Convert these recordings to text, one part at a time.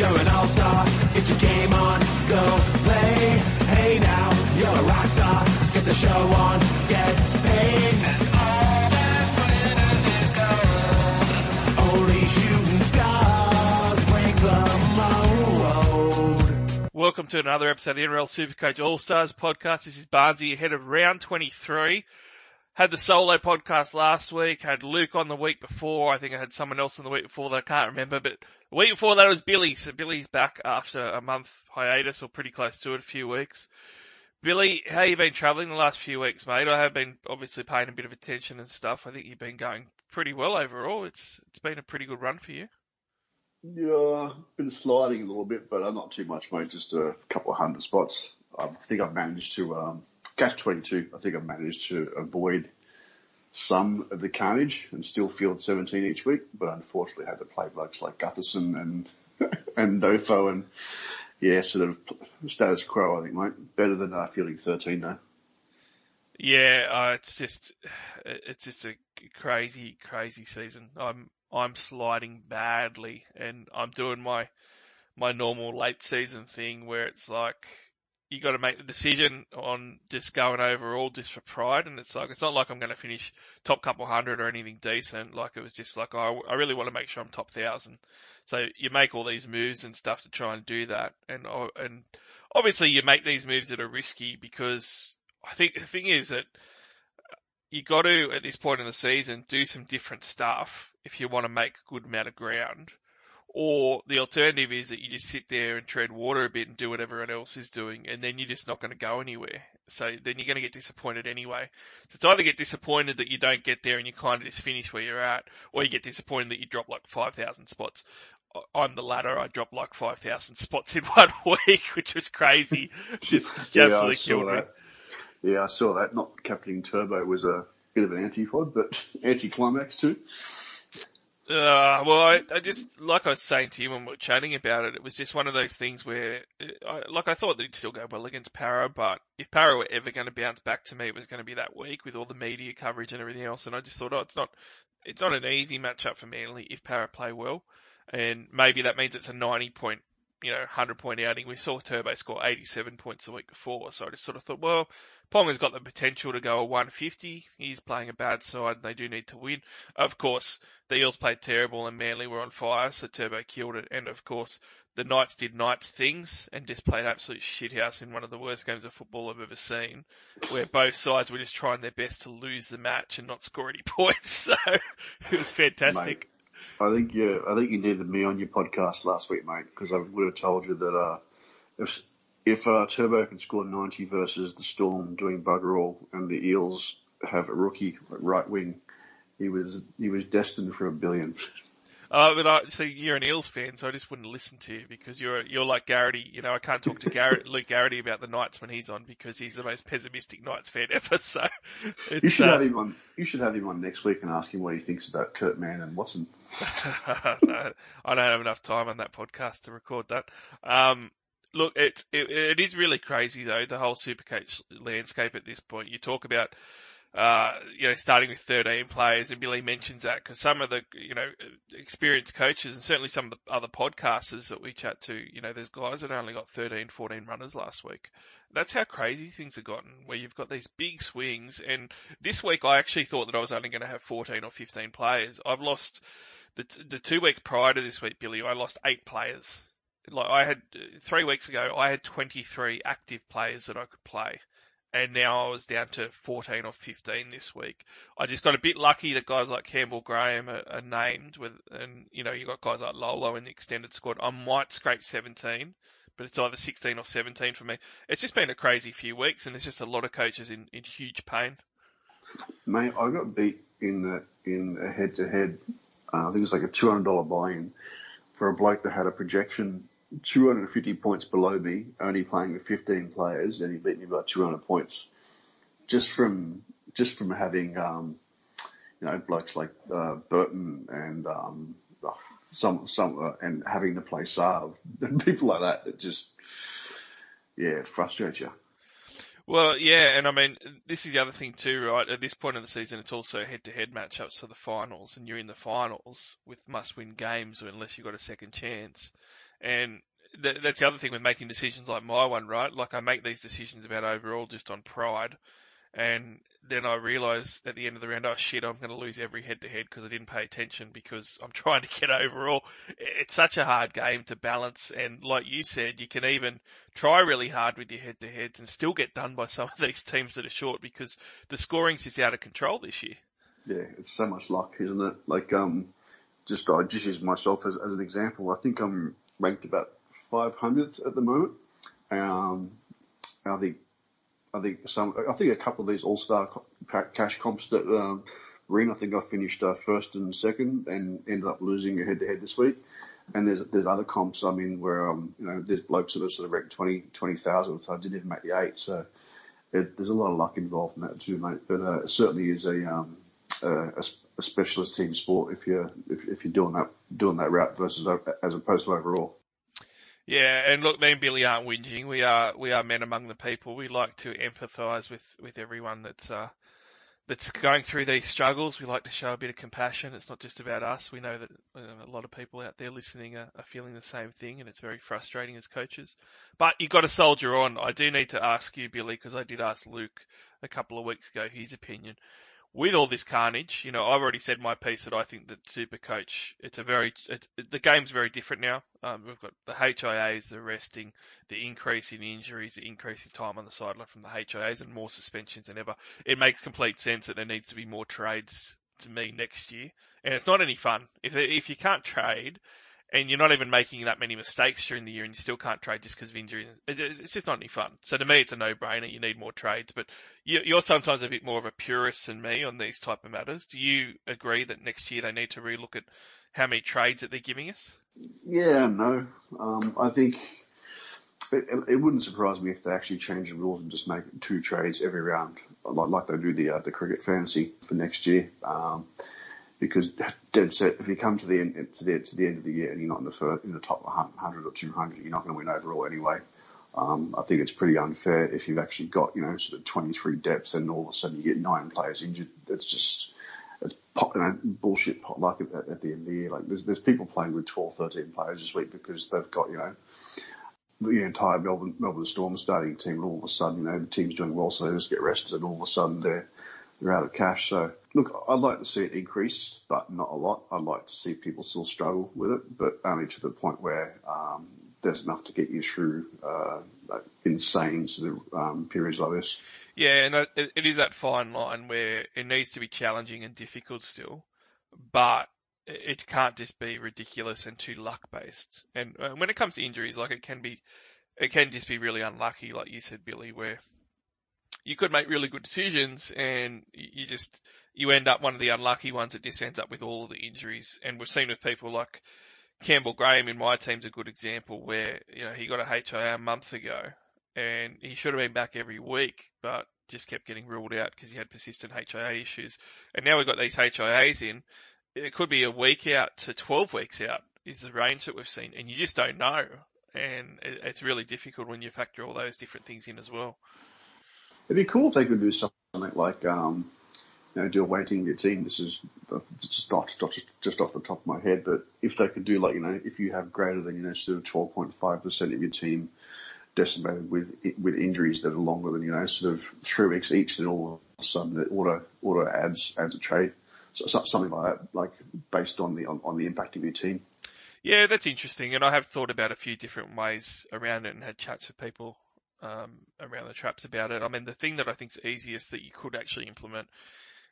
you're an all-star. Get your game on, go play. Hey now, you're a rock star. Get the show on, get paid. And all that glitters is gold. Only shooting stars break the mold. Welcome to another episode of the NRL Supercoach All Stars podcast. This is Barnsey ahead of round 23. Had the solo podcast last week, had Luke on the week before. I think I had someone else on the week before that I can't remember, but the week before that was Billy. So Billy's back after a month hiatus or pretty close to it, a few weeks. Billy, how you been travelling the last few weeks, mate? I have been obviously paying a bit of attention and stuff. I think you've been going pretty well overall. It's it's been a pretty good run for you. Yeah, been sliding a little bit, but not too much, mate. Just a couple of hundred spots. I think I've managed to um, catch 22. I think I've managed to avoid some of the carnage and still field 17 each week, but unfortunately had to play blokes like Gutherson and and Nofo and yeah, sort of status quo. I think, mate. Better than uh, fielding 13 though. Yeah, uh, it's just it's just a crazy, crazy season. I'm I'm sliding badly, and I'm doing my my normal late season thing where it's like you got to make the decision on just going overall just for pride, and it's like it's not like I'm going to finish top couple hundred or anything decent. Like it was just like I I really want to make sure I'm top thousand. So you make all these moves and stuff to try and do that, and oh, and obviously you make these moves that are risky because I think the thing is that you got to at this point in the season do some different stuff if you want to make a good amount of ground. Or the alternative is that you just sit there and tread water a bit and do what everyone else is doing, and then you're just not going to go anywhere. So then you're going to get disappointed anyway. So it's either get disappointed that you don't get there and you kind of just finish where you're at, or you get disappointed that you drop like 5,000 spots. I'm the latter. I dropped like 5,000 spots in one week, which was crazy. Just Yeah, I absolutely saw killed me. that. Yeah, I saw that. Not Captain Turbo was a bit of an antipod, but anticlimax too. Uh, well, I, I just, like I was saying to you when we were chatting about it, it was just one of those things where, uh, I, like, I thought that he'd still go well against Para, but if Para were ever going to bounce back to me, it was going to be that week with all the media coverage and everything else. And I just thought, oh, it's not, it's not an easy matchup for Manly if Para play well. And maybe that means it's a 90 point, you know, 100 point outing. We saw Turbo score 87 points the week before. So I just sort of thought, well, Ponga's got the potential to go a 150. He's playing a bad side they do need to win. Of course, the Eels played terrible and Manly were on fire, so Turbo killed it. And of course, the Knights did Knights things and just played absolute shithouse in one of the worst games of football I've ever seen, where both sides were just trying their best to lose the match and not score any points. So it was fantastic. I think you, I think you needed me on your podcast last week, mate, because I would have told you that uh, if if uh, Turbo can score 90 versus the Storm doing bugger all, and the Eels have a rookie right wing, he was he was destined for a billion. Uh, but I, so you're an Eels fan, so I just wouldn't listen to you because you're you're like Garrity. You know, I can't talk to Garrett, Luke Garrity about the Knights when he's on because he's the most pessimistic Knights fan ever. So it's, You should uh, have him on. You should have him on next week and ask him what he thinks about Kurt Mann and Watson. no, I don't have enough time on that podcast to record that. Um, look, it's it, it is really crazy though the whole Supercoach landscape at this point. You talk about. Uh, you know, starting with 13 players, and Billy mentions that because some of the, you know, experienced coaches and certainly some of the other podcasters that we chat to, you know, there's guys that only got 13, 14 runners last week. That's how crazy things have gotten, where you've got these big swings. And this week, I actually thought that I was only going to have 14 or 15 players. I've lost the the two weeks prior to this week, Billy. I lost eight players. Like I had three weeks ago, I had 23 active players that I could play and now I was down to 14 or 15 this week. I just got a bit lucky that guys like Campbell Graham are, are named with, and you know, you got guys like Lolo in the extended squad. I might scrape 17, but it's either 16 or 17 for me. It's just been a crazy few weeks, and there's just a lot of coaches in, in huge pain. Mate, I got beat in the in a head to head. I think it was like a two hundred dollar buy in for a bloke that had a projection 250 points below me, only playing with 15 players, and he beat me by 200 points just from just from having um, you know blokes like uh, Burton and um, oh, some some uh, and having to play Saab and people like that that just yeah frustrates you. Well, yeah, and I mean, this is the other thing too, right? At this point in the season, it's also head-to-head matchups for the finals, and you're in the finals with must-win games, unless you've got a second chance. And th- that's the other thing with making decisions like my one, right? Like I make these decisions about overall just on pride, and then I realise at the end of the round, oh shit, I'm going to lose every head to head because I didn't pay attention because I'm trying to get overall. It's such a hard game to balance, and like you said, you can even try really hard with your head to heads and still get done by some of these teams that are short because the scoring's just out of control this year. Yeah, it's so much luck, isn't it? Like, um, just I just use myself as, as an example. I think I'm ranked about 500th at the moment. Um, I think I think some, I think a couple of these all star cash comps that um, I think I finished uh, first and second and ended up losing a head to head this week. And there's there's other comps. I mean, where um, you know there's blokes that are sort of ranked 20 20,000, so I didn't even make the eight. So it, there's a lot of luck involved in that too, mate. But uh, it certainly is a, um, a, a specialist team sport if you're if, if you're doing that doing that route versus as opposed to overall. Yeah, and look, me and Billy aren't whinging. We are we are men among the people. We like to empathise with, with everyone that's uh, that's going through these struggles. We like to show a bit of compassion. It's not just about us. We know that uh, a lot of people out there listening are, are feeling the same thing, and it's very frustrating as coaches. But you've got to soldier on. I do need to ask you, Billy, because I did ask Luke a couple of weeks ago his opinion with all this carnage, you know, I've already said my piece that I think that Super Coach, it's a very, it's, the game's very different now. Um, we've got the HIAs, the resting, the increase in injuries, the increase in time on the sideline from the HIAs, and more suspensions than ever. It makes complete sense that there needs to be more trades to me next year, and it's not any fun if if you can't trade and you're not even making that many mistakes during the year and you still can't trade just because of injuries. It's, just not any fun. So to me, it's a no-brainer. You need more trades, but you're sometimes a bit more of a purist than me on these type of matters. Do you agree that next year they need to relook at how many trades that they're giving us? Yeah, no. Um, I think it, it, wouldn't surprise me if they actually change the rules and just make two trades every round, like, they do the uh, the cricket fantasy for next year. Um, because dead set, if you come to the end to the to the end of the year and you're not in the first, in the top 100 or 200, you're not going to win overall anyway. Um, I think it's pretty unfair if you've actually got you know sort of 23 depth and all of a sudden you get nine players injured. It's just it's you know, bullshit luck at, at, the end of the year. Like there's there's people playing with 12, 13 players this week because they've got you know the entire Melbourne Melbourne Storm starting team, and all of a sudden you know the team's doing well, so they just get rested, and all of a sudden they're they're out of cash. So look, I'd like to see it increase, but not a lot. I'd like to see people still struggle with it, but only to the point where um, there's enough to get you through uh, insane sort of um, periods like this. Yeah, and it, it is that fine line where it needs to be challenging and difficult still, but it can't just be ridiculous and too luck based. And uh, when it comes to injuries, like it can be, it can just be really unlucky, like you said, Billy, where you could make really good decisions and you just you end up one of the unlucky ones that just ends up with all of the injuries. And we've seen with people like Campbell Graham in my team's a good example where you know he got a HIA a month ago and he should have been back every week, but just kept getting ruled out because he had persistent HIA issues. And now we've got these HIAs in. It could be a week out to 12 weeks out is the range that we've seen, and you just don't know. And it's really difficult when you factor all those different things in as well. It'd be cool if they could do something like, um, you know, do a weighting team. This is just not, just off the top of my head, but if they could do like, you know, if you have greater than, you know, sort of 12.5% of your team decimated with with injuries that are longer than, you know, sort of three weeks each, then all of a sudden it auto, auto adds, adds a trade. So, something like that, like based on the, on, on the impact of your team. Yeah, that's interesting. And I have thought about a few different ways around it and had chats with people um, around the traps about it. I mean, the thing that I think is easiest that you could actually implement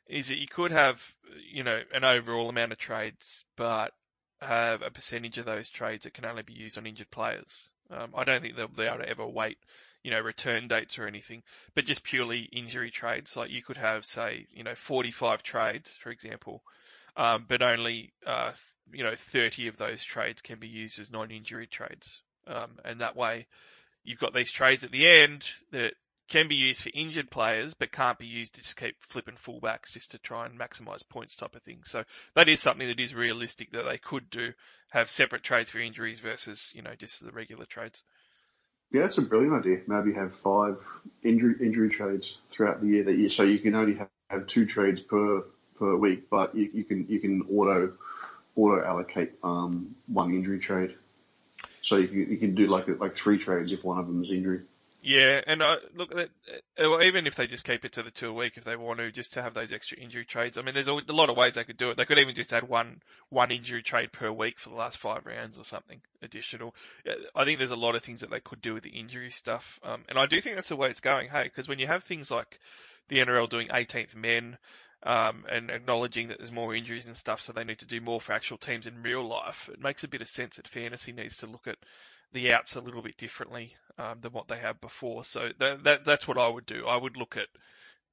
is that you could have, you know, an overall amount of trades, but have a percentage of those trades that can only be used on injured players. Um, I don't think they'll be able to ever wait, you know, return dates or anything, but just purely injury trades. Like you could have, say, you know, 45 trades, for example, um, but only, uh, you know, 30 of those trades can be used as non-injury trades. Um, and that way, you've got these trades at the end that can be used for injured players, but can't be used to just keep flipping fullbacks just to try and maximise points type of thing. So that is something that is realistic that they could do, have separate trades for injuries versus, you know, just the regular trades. Yeah, that's a brilliant idea. Maybe have five injury injury trades throughout the year that you so you can only have, have two trades per per week, but you, you can you can auto auto allocate um, one injury trade. So you can you can do like like three trades if one of them is injury. Yeah, and uh, look, uh, even if they just keep it to the two a week, if they want to, just to have those extra injury trades. I mean, there's a, a lot of ways they could do it. They could even just add one one injury trade per week for the last five rounds or something additional. I think there's a lot of things that they could do with the injury stuff, um, and I do think that's the way it's going. Hey, because when you have things like the NRL doing 18th men, um, and acknowledging that there's more injuries and stuff, so they need to do more for actual teams in real life. It makes a bit of sense that fantasy needs to look at the outs a little bit differently um, than what they have before. So that, that that's what I would do. I would look at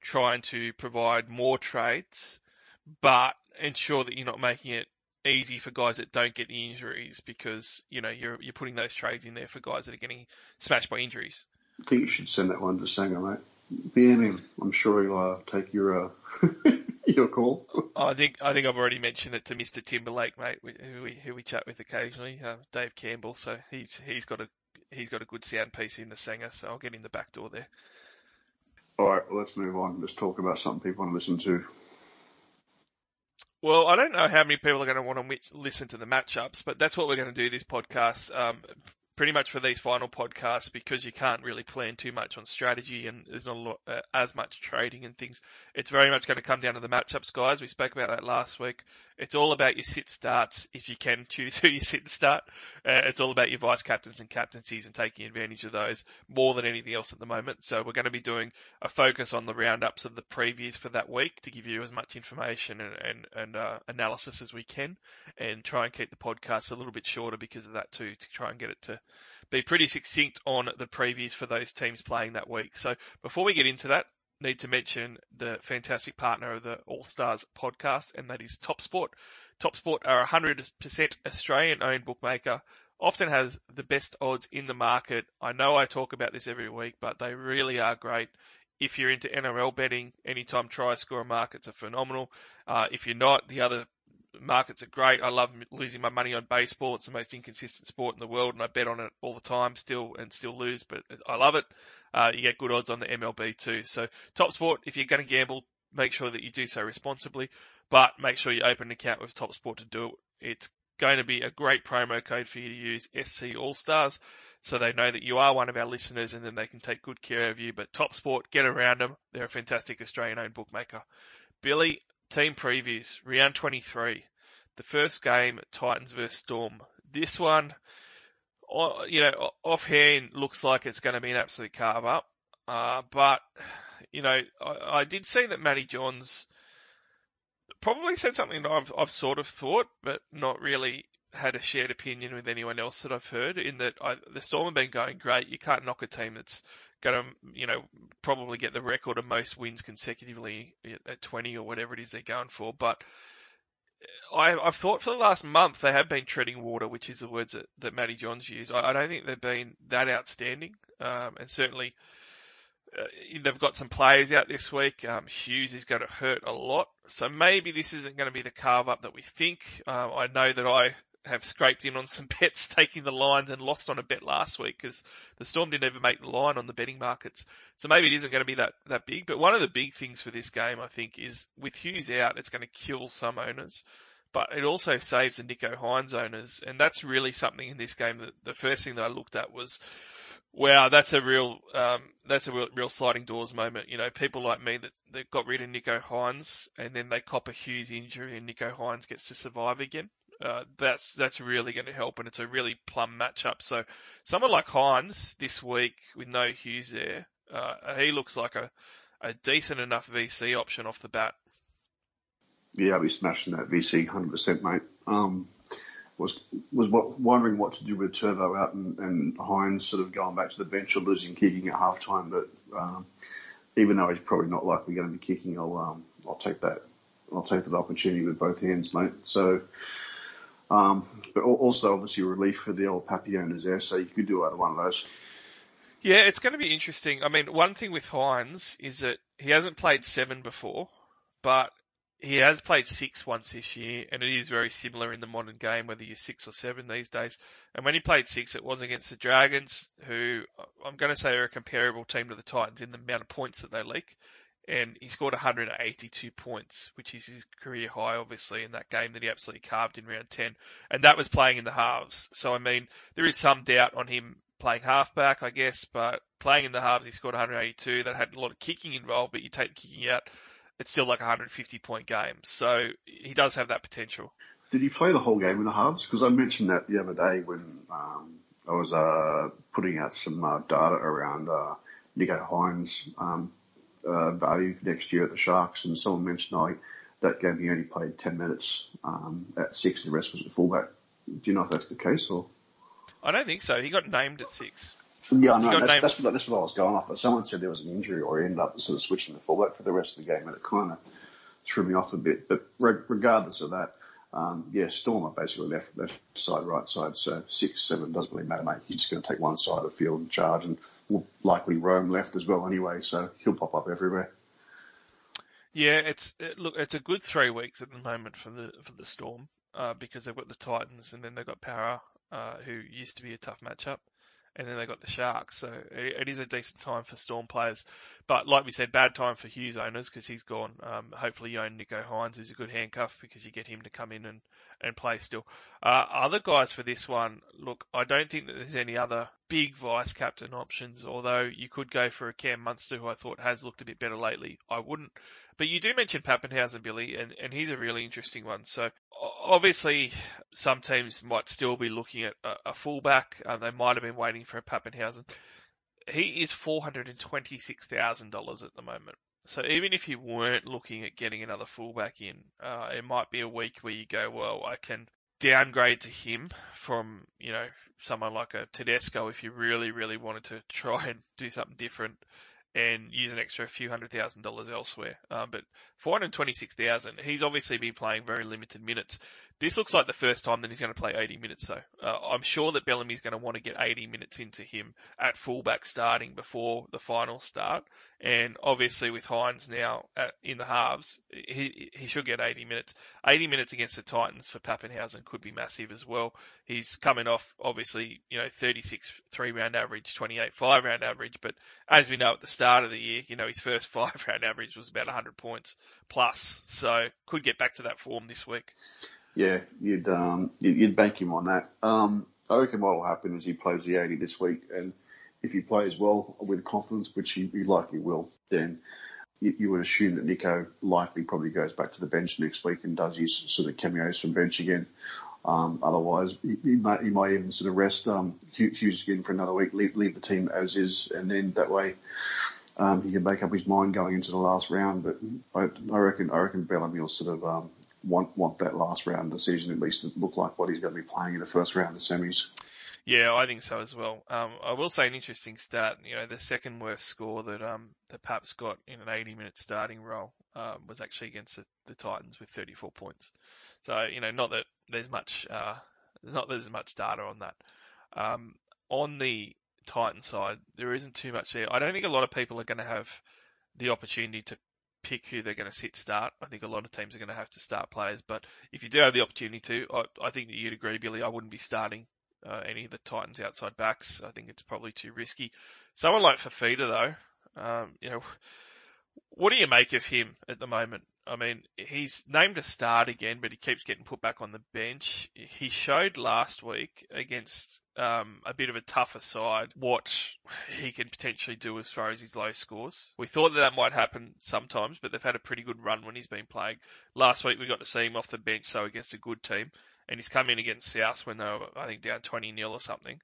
trying to provide more trades, but ensure that you're not making it easy for guys that don't get the injuries because you know you're you're putting those trades in there for guys that are getting smashed by injuries. I think you should send that one to Sanger, mate. BM him. I'm sure he'll uh, take your uh, your call. I think I think I've already mentioned it to Mr. Timberlake, mate, who we who we chat with occasionally, uh, Dave Campbell. So he's he's got a he's got a good sound piece in the Sanger, so I'll get in the back door there. All right, well, let's move on. Let's talk about something people want to listen to. Well, I don't know how many people are going to want to listen to the matchups, but that's what we're going to do this podcast. Um, pretty much for these final podcasts because you can't really plan too much on strategy and there's not a lot, uh, as much trading and things. It's very much going to come down to the matchups, guys. We spoke about that last week. It's all about your sit starts if you can choose who you sit and start. Uh, it's all about your vice captains and captaincies and taking advantage of those more than anything else at the moment. So we're going to be doing a focus on the roundups of the previews for that week to give you as much information and, and, and uh, analysis as we can and try and keep the podcast a little bit shorter because of that too, to try and get it to be pretty succinct on the previews for those teams playing that week. So before we get into that, need to mention the fantastic partner of the All Stars podcast, and that is TopSport. TopSport are a 100% Australian owned bookmaker, often has the best odds in the market. I know I talk about this every week, but they really are great. If you're into NRL betting, anytime try score markets are phenomenal. Uh, if you're not, the other markets are great. I love losing my money on baseball. It's the most inconsistent sport in the world, and I bet on it all the time, still and still lose, but I love it. Uh, you get good odds on the MLB too. So Top Sport, if you're going to gamble, make sure that you do so responsibly, but make sure you open an account with Top Sport to do it. It's going to be a great promo code for you to use SC All Stars, so they know that you are one of our listeners, and then they can take good care of you. But Top Sport, get around them. They're a fantastic Australian-owned bookmaker. Billy, Team previews, round 23. The first game, Titans versus Storm. This one, you know, offhand looks like it's going to be an absolute carve up. Uh, but, you know, I, I, did see that Matty Johns probably said something that I've, I've sort of thought, but not really had a shared opinion with anyone else that I've heard. In that I, the Storm have been going great. You can't knock a team that's going to, you know, probably get the record of most wins consecutively at 20 or whatever it is they're going for. But I, I've thought for the last month they have been treading water, which is the words that, that Matty Johns used. I, I don't think they've been that outstanding, um, and certainly uh, they've got some players out this week. Um, Hughes is going to hurt a lot, so maybe this isn't going to be the carve up that we think. Uh, I know that I have scraped in on some bets taking the lines and lost on a bet last week because the Storm didn't even make the line on the betting markets. So maybe it isn't going to be that, that big. But one of the big things for this game, I think, is with Hughes out, it's going to kill some owners. But it also saves the Nicho Hynes owners. And that's really something in this game that the first thing that I looked at was, wow, that's a real, um, that's a real, real sliding doors moment. You know, people like me that, that got rid of Nicho Hynes and then they cop a Hughes injury and Nicho Hynes gets to survive again uh, that's that's really going to help, and it's a really plum matchup. So someone like Hynes this week with no Hughes there, uh, he looks like a, a decent enough VC option off the bat. Yeah, I'll be smashing that VC 100%, mate. Um, was was wondering what to do with Turbo out and, and Hynes sort of going back to the bench or losing kicking at halftime, but um, even though he's probably not likely going to be kicking, I'll um, I'll take that I'll take that opportunity with both hands, mate. So um, but also obviously relief for the old owners there, so you could do either one of those. Yeah, it's going to be interesting. I mean, one thing with Hynes is that he hasn't played seven before, but he has played six once this year, and it is very similar in the modern game, whether you're six or seven these days. And when he played six, it was against the Dragons, who I'm going to say are a comparable team to the Titans in the amount of points that they leak. And he scored 182 points, which is his career high, obviously, in that game that he absolutely carved in round 10. And that was playing in the halves. So, I mean, there is some doubt on him playing halfback, I guess, but playing in the halves, he scored 182. That had a lot of kicking involved, but you take the kicking out, it's still like a 150 point game. So he does have that potential. Did he play the whole game in the halves? Because I mentioned that the other day when um, I was uh, putting out some uh, data around uh, Nicho Hynes' um, uh, value for next year at the Sharks, and someone mentioned I, that game he only played 10 minutes um, at six, and the rest was at fullback. Do you know if that's the case or? I don't think so. He got named at six. Yeah, I know. That's, named- that's, what, that's what I was going off. But someone said there was an injury or he ended up sort of switching to fullback for the rest of the game, and it kind of threw me off a bit. But re- regardless of that, um, yeah, Stormer basically left, left side, right side. So six, seven doesn't really matter, mate. He's just going to take one side of the field and charge, and will likely roam left as well anyway. So he'll pop up everywhere. Yeah, it's it, look, it's a good three weeks at the moment for the for the Storm uh, because they've got the Titans and then they've got Para, uh, who used to be a tough matchup, and then they've got the Sharks. So it, it is a decent time for Storm players, but like we said, bad time for Hughes owners because he's gone. Um, hopefully, you own Nicho Hynes, who's a good handcuff because you get him to come in and and play still. Uh, other guys for this one, look, I don't think that there's any other big vice captain options. Although you could go for a Cam Munster, who I thought has looked a bit better lately. I wouldn't. But you do mention Papenhuyzen, Billy, and, and he's a really interesting one. So obviously, some teams might still be looking at a, a fullback. Uh, they might have been waiting for a Papenhuyzen. He is four hundred and twenty-six thousand dollars at the moment. So even if you weren't looking at getting another fullback in, uh, it might be a week where you go, well, I can downgrade to him from, you know, someone like a Tedesco if you really, really wanted to try and do something different and use an extra few hundred thousand dollars elsewhere. Um, but 426,000, he's obviously been playing very limited minutes. This looks like the first time that he's going to play 80 minutes though. Uh, I'm sure that Bellamy's going to want to get 80 minutes into him at fullback starting before the final start. And obviously with Hynes now at, in the halves, he, he should get 80 minutes. 80 minutes against the Titans for Papenhuyzen could be massive as well. He's coming off obviously, you know, 36 three round average, 28 five round average, but as we know at the start of the year, you know, his first five round average was about 100 points plus. So could get back to that form this week. Yeah, you'd um, you'd bank him on that. Um, I reckon what will happen is he plays the 80 this week, and if he plays well with confidence, which he, he likely will, then you, you would assume that Nicho likely probably goes back to the bench next week and does his sort of cameos from bench again. Um, otherwise, he, he, might, he might even sort of rest um, Hughes again for another week, leave, leave the team as is, and then that way um, he can make up his mind going into the last round. But I, I reckon I reckon Bellamy will sort of um, want want that last round of the season at least to look like what he's going to be playing in the first round of the semis. Yeah, I think so as well. Um, I will say an interesting stat. You know, the second worst score that um that Paps got in an 80 minute starting role um, was actually against the, the Titans with 34 points. So you know, not that there's much uh not there's much data on that. Um, on the Titan side, there isn't too much there. I don't think a lot of people are going to have the opportunity to pick who they're going to sit start. I think a lot of teams are going to have to start players, but if you do have the opportunity to, I, I think that you'd agree, Billy. I wouldn't be starting uh, any of the Titans outside backs. I think it's probably too risky. Someone like Fifita, though, um, you know, what do you make of him at the moment? I mean, he's named to start again, but he keeps getting put back on the bench. He showed last week against um, a bit of a tougher side what he can potentially do as far as his low scores. We thought that that might happen sometimes, but they've had a pretty good run when he's been playing. Last week we got to see him off the bench, so against a good team, and he's come in against South when they were, I think, down 20 0 or something.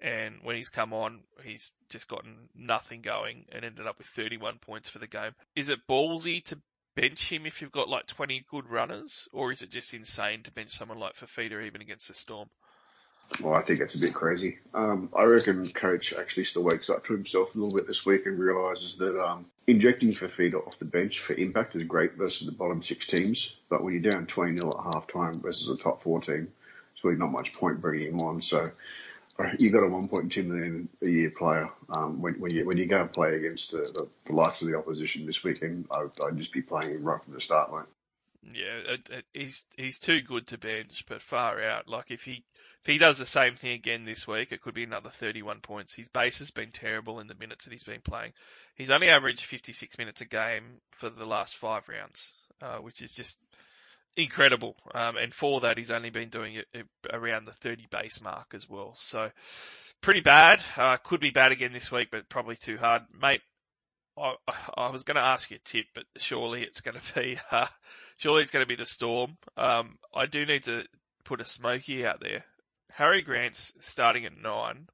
And when he's come on, he's just gotten nothing going and ended up with 31 points for the game. Is it ballsy to bench him if you've got like 20 good runners, or is it just insane to bench someone like Fifita even against the Storm? Well, I think that's a bit crazy. Um, I reckon coach actually still wakes up to himself a little bit this week and realises that um, injecting Fifita off the bench for impact is great versus the bottom six teams, but when you're down 20 0 at half time versus a top four team, it's really not much point bringing him on. So uh, you got a 1.2 million a year player. Um, when, when you when you go and play against the, the, the likes of the opposition this weekend, I, I'd just be playing him right from the start. Yeah, it, it, he's he's too good to bench, but far out. Like if he if he does the same thing again this week, it could be another 31 points. His base has been terrible in the minutes that he's been playing. He's only averaged 56 minutes a game for the last five rounds, uh, which is just incredible. Um, and for that, he's only been doing it around the 30 base mark as well. So pretty bad. Uh, could be bad again this week, but probably too hard, mate. I, I was going to ask you a tip, but surely it's going to be uh, surely it's going to be the Storm. Um, I do need to put a smoky out there. Harry Grant's starting at nine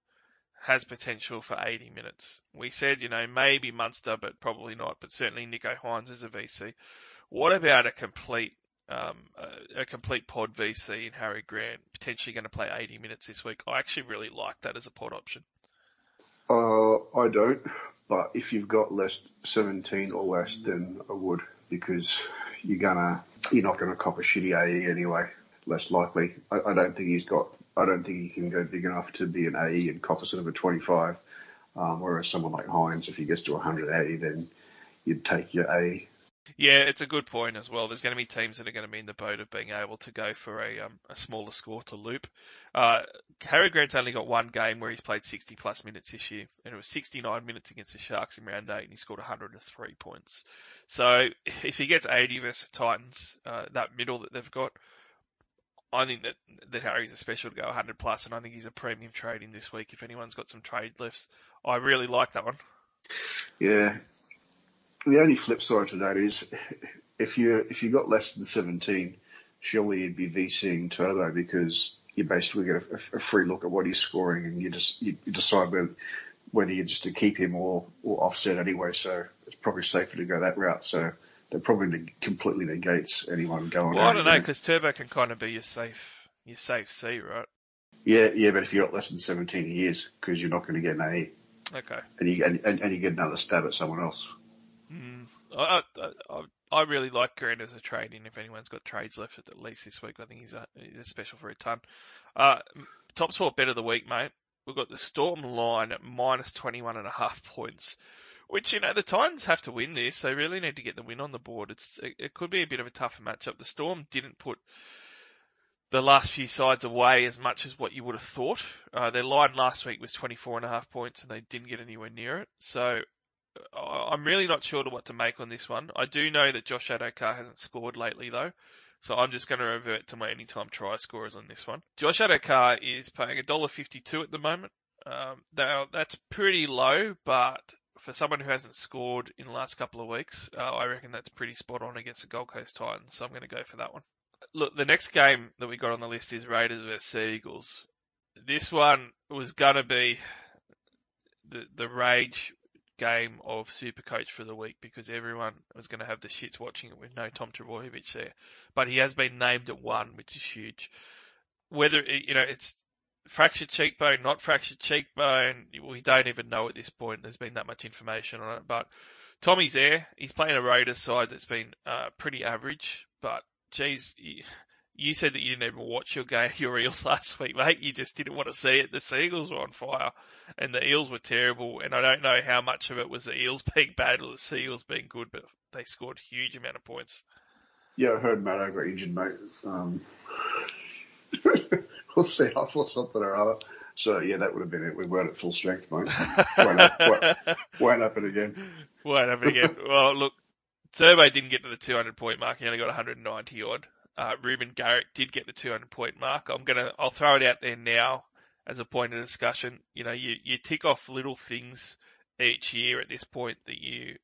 has potential for 80 minutes. We said, you know, maybe Munster, but probably not. But certainly Nicho Hynes is a VC. What about a complete um, a, a, complete pod VC in Harry Grant, potentially going to play 80 minutes this week? I actually really like that as a pod option. Uh, I don't, but if you've got less 17 or less, then I would because you're gonna you're not gonna cop a shitty AE anyway. Less likely. I, I don't think he's got. I don't think he can go big enough to be an AE and cop a sort of a 25. Um, whereas someone like Hynes, if he gets to 180, then you'd take your A yeah, it's a good point as well. There's going to be teams that are going to be in the boat of being able to go for a um, a smaller score to loop. Uh, Harry Grant's only got one game where he's played 60 plus minutes this year, and it was 69 minutes against the Sharks in round eight, and he scored 103 points. So if he gets 80 versus Titans, uh, that middle that they've got, I think that that Harry's a special to go 100 plus, and I think he's a premium trade in this week. If anyone's got some trade lifts, I really like that one. Yeah, the only flip side to that is if you if you got less than 17, surely you'd be VCing Turbo because you basically get a, a free look at what he's scoring and you just you, you decide whether whether you just to keep him or or offset anyway. So it's probably safer to go that route. So that probably completely negates anyone going. Well, I don't know because Turbo can kind of be your safe your safe C, right? Yeah, yeah, but if you got less than 17 years, because you're not going to get an AE. Okay. And you and, and you get another stab at someone else. Mm, I, I, I really like Grant as a trade in. If anyone's got trades left at least this week, I think he's a, he's a special for a ton. Uh, top sport bet of the week, mate. We've got the Storm line at minus 21 and a half points, which, you know, the Titans have to win this. They really need to get the win on the board. It's, it, it could be a bit of a tougher matchup. The Storm didn't put the last few sides away as much as what you would have thought. Uh, their line last week was 24 and a half points and they didn't get anywhere near it. So I'm really not sure what to make on this one. I do know that Josh Addo-Carr hasn't scored lately though, so I'm just going to revert to my anytime try scorers on this one. Josh Addo-Carr is paying $1.52 at the moment. Um, now that's pretty low, but for someone who hasn't scored in the last couple of weeks, uh, I reckon that's pretty spot on against the Gold Coast Titans. So I'm going to go for that one. Look, the next game that we got on the list is Raiders vs Eagles. This one was going to be the the rage game of Super Coach for the week because everyone was going to have the shits watching it with no Tom Trbojevic there. But he has been named at one, which is huge. Whether, you know, it's fractured cheekbone, not fractured cheekbone, we don't even know at this point. There's been that much information on it. But Tommy's there. He's playing a Raiders side that's been uh, pretty average. But, geez, you said that you didn't even watch your game, your Eels last week, mate. You just didn't want to see it. The Seagulls were on fire, and the Eels were terrible. And I don't know how much of it was the Eels being bad or the Seagulls being good, but they scored a huge amount of points. Yeah, I heard Matt got injured, mate. Um, we'll see. I thought something or other. So yeah, that would have been it. We weren't at full strength, mate. won't, won't, won't happen again. Won't happen again. well, look, Turbo didn't get to the 200 point mark. He only got 190 odd uh, Reuben Garrick did get the 200 point mark. I'm gonna, I'll throw it out there now as a point of discussion. You know, you, you tick off little things each year at this point that you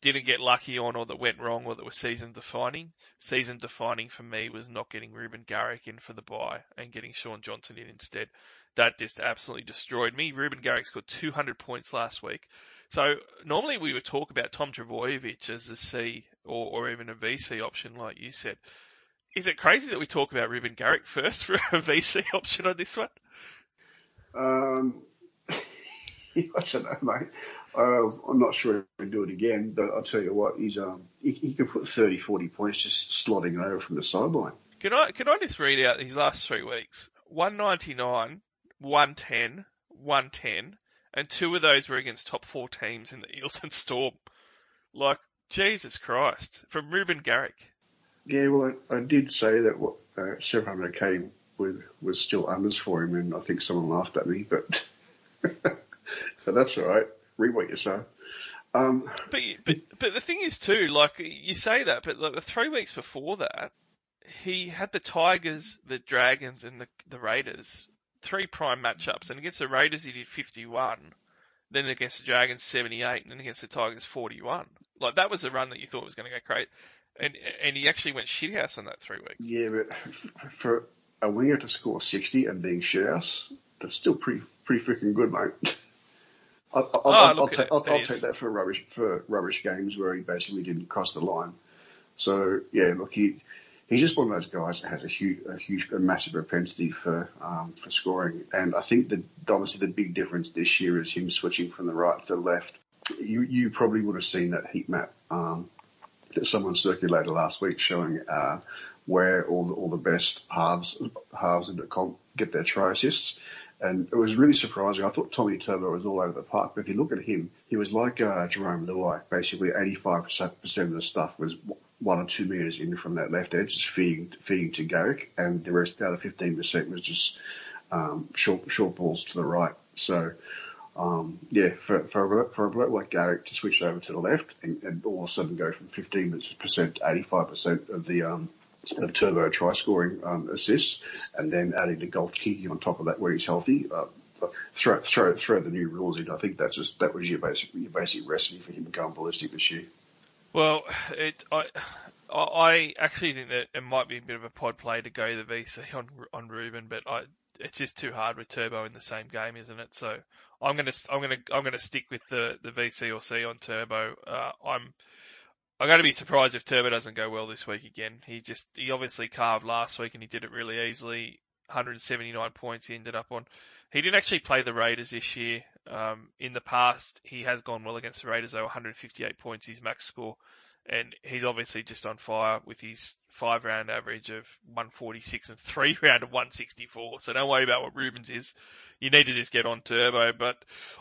didn't get lucky on or that went wrong or that were season defining. Season defining for me was not getting Reuben Garrick in for the buy and getting Shaun Johnson in instead. That just absolutely destroyed me. Reuben Garrick scored 200 points last week. So normally we would talk about Tom Trbojevic as a C or, or even a VC option, like you said. Is it crazy that we talk about Reuben Garrick first for a VC option on this one? Um, I don't know, mate. Uh, I'm not sure if we do it again, but I'll tell you what, he's um, he, he can put 30, 40 points just slotting over from the sideline. Can I can I just read out these last three weeks? 199, 110, 110, and two of those were against top four teams in the Eels and Storm. Like Jesus Christ, from Reuben Garrick. Yeah, well, I, I did say that what uh, 700k was, was still unders for him, and I think someone laughed at me, but so that's all right. Read what you say. Um, But but but the thing is too, like you say that, but like the three weeks before that, he had the Tigers, the Dragons, and the the Raiders, three prime matchups, and against the Raiders he did 51, then against the Dragons 78, and then against the Tigers 41. Like that was the run that you thought was going to go great, and and he actually went shithouse on that three weeks. yeah, but for a winger to score 60 and being shithouse, that's still pretty pretty freaking good, mate. I'll, I'll, Oh, I'll, I'll, look, take, it- I'll, I'll take that for rubbish for rubbish games where he basically didn't cross the line. So yeah, look, he he's just one of those guys that has a huge, a huge, a massive propensity for um, for scoring. And I think that obviously the big difference this year is him switching from the right to the left. You you probably would have seen that heat map um, that someone circulated last week showing uh, where all the all the best halves halves in the comp get their try assists. And it was really surprising. I thought Tommy Turbo was all over the park, but if you look at him, he was like uh, Jarome Luai. Basically, 85% of the stuff was one or two metres in from that left edge, just feeding, feeding to Garrick, and the rest, the other 15% was just um, short, short balls to the right. So, um, yeah, for, for, a, for a bloke like Garrick to switch over to the left and, and all of a sudden go from 15% to 85% of the um, of turbo try scoring um, assists, and then adding the goal kicking on top of that where he's healthy. Uh, throw, throw, throw the new rules in. I think that's just that was your basic your basic recipe for him going ballistic this year. Well, it I I actually think that it might be a bit of a pod play to go the VC on on Reuben, but I it's just too hard with Turbo in the same game, isn't it? So I'm gonna I'm gonna I'm gonna stick with the the VC or C on Turbo. Uh, I'm I'm going to be surprised if Turbo doesn't go well this week again. He just he obviously carved last week and he did it really easily. 179 points he ended up on. He didn't actually play the Raiders this year. Um, in the past, he has gone well against the Raiders, though 158 points his max score, and he's obviously just on fire with his five round average of 146 and three round of 164. So don't worry about what Reuben's is. You need to just get on turbo. But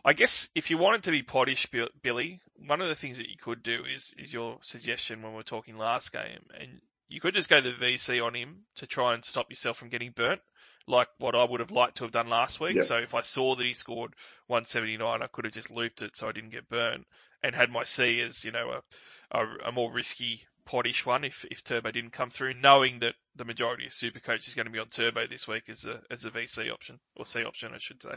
I guess if you wanted to be pottish, Bill- Billy, one of the things that you could do is is your suggestion when we are talking last game, and you could just go the VC on him to try and stop yourself from getting burnt like what I would have liked to have done last week. Yeah. So if I saw that he scored 179, I could have just looped it so I didn't get burned and had my C as, you know, a, a, a more risky pottish one if, if Turbo didn't come through, knowing that the majority of Supercoach is going to be on Turbo this week as a, as a VC option, or C option, I should say.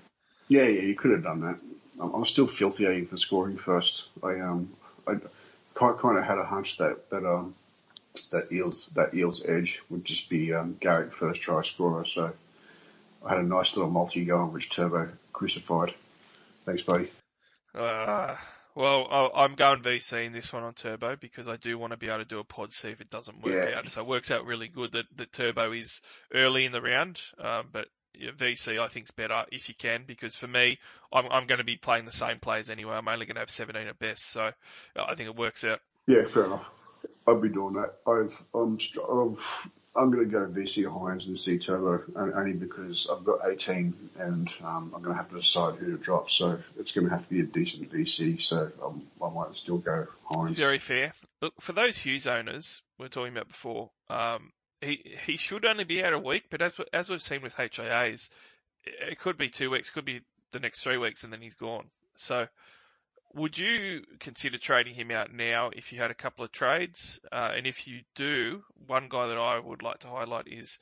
Yeah, yeah, you could have done that. I'm, I'm still filthy aiming for scoring first. I um, I kind kind of had a hunch that that um, that eels that eels edge would just be um, Garrick first try scorer. So I had a nice little multi going, which Turbo crucified. Thanks, buddy. Uh, well, I- I'm going VC in this one on Turbo because I do want to be able to do a pod see if it doesn't work Yeah. out. So it works out really good that the Turbo is early in the round, um, but yeah, VC I think is better if you can because for me, I'm, I'm going to be playing the same players anyway. I'm only going to have 17 at best, so uh, I think it works out. Yeah, fair enough. I'd be doing that. I've I'm I've, I'm going to go VC Hynes and C Turbo only because I've got 18 and um, I'm going to have to decide who to drop. So it's going to have to be a decent VC. So um, I might still go Hynes. Very fair. Look, for those Hughes owners we are talking about before, um, he he should only be out a week, but as as we've seen with HIAs, it could be two weeks, could be the next three weeks, and then he's gone. So, would you consider trading him out now if you had a couple of trades? Uh, and if you do, one guy that I would like to highlight is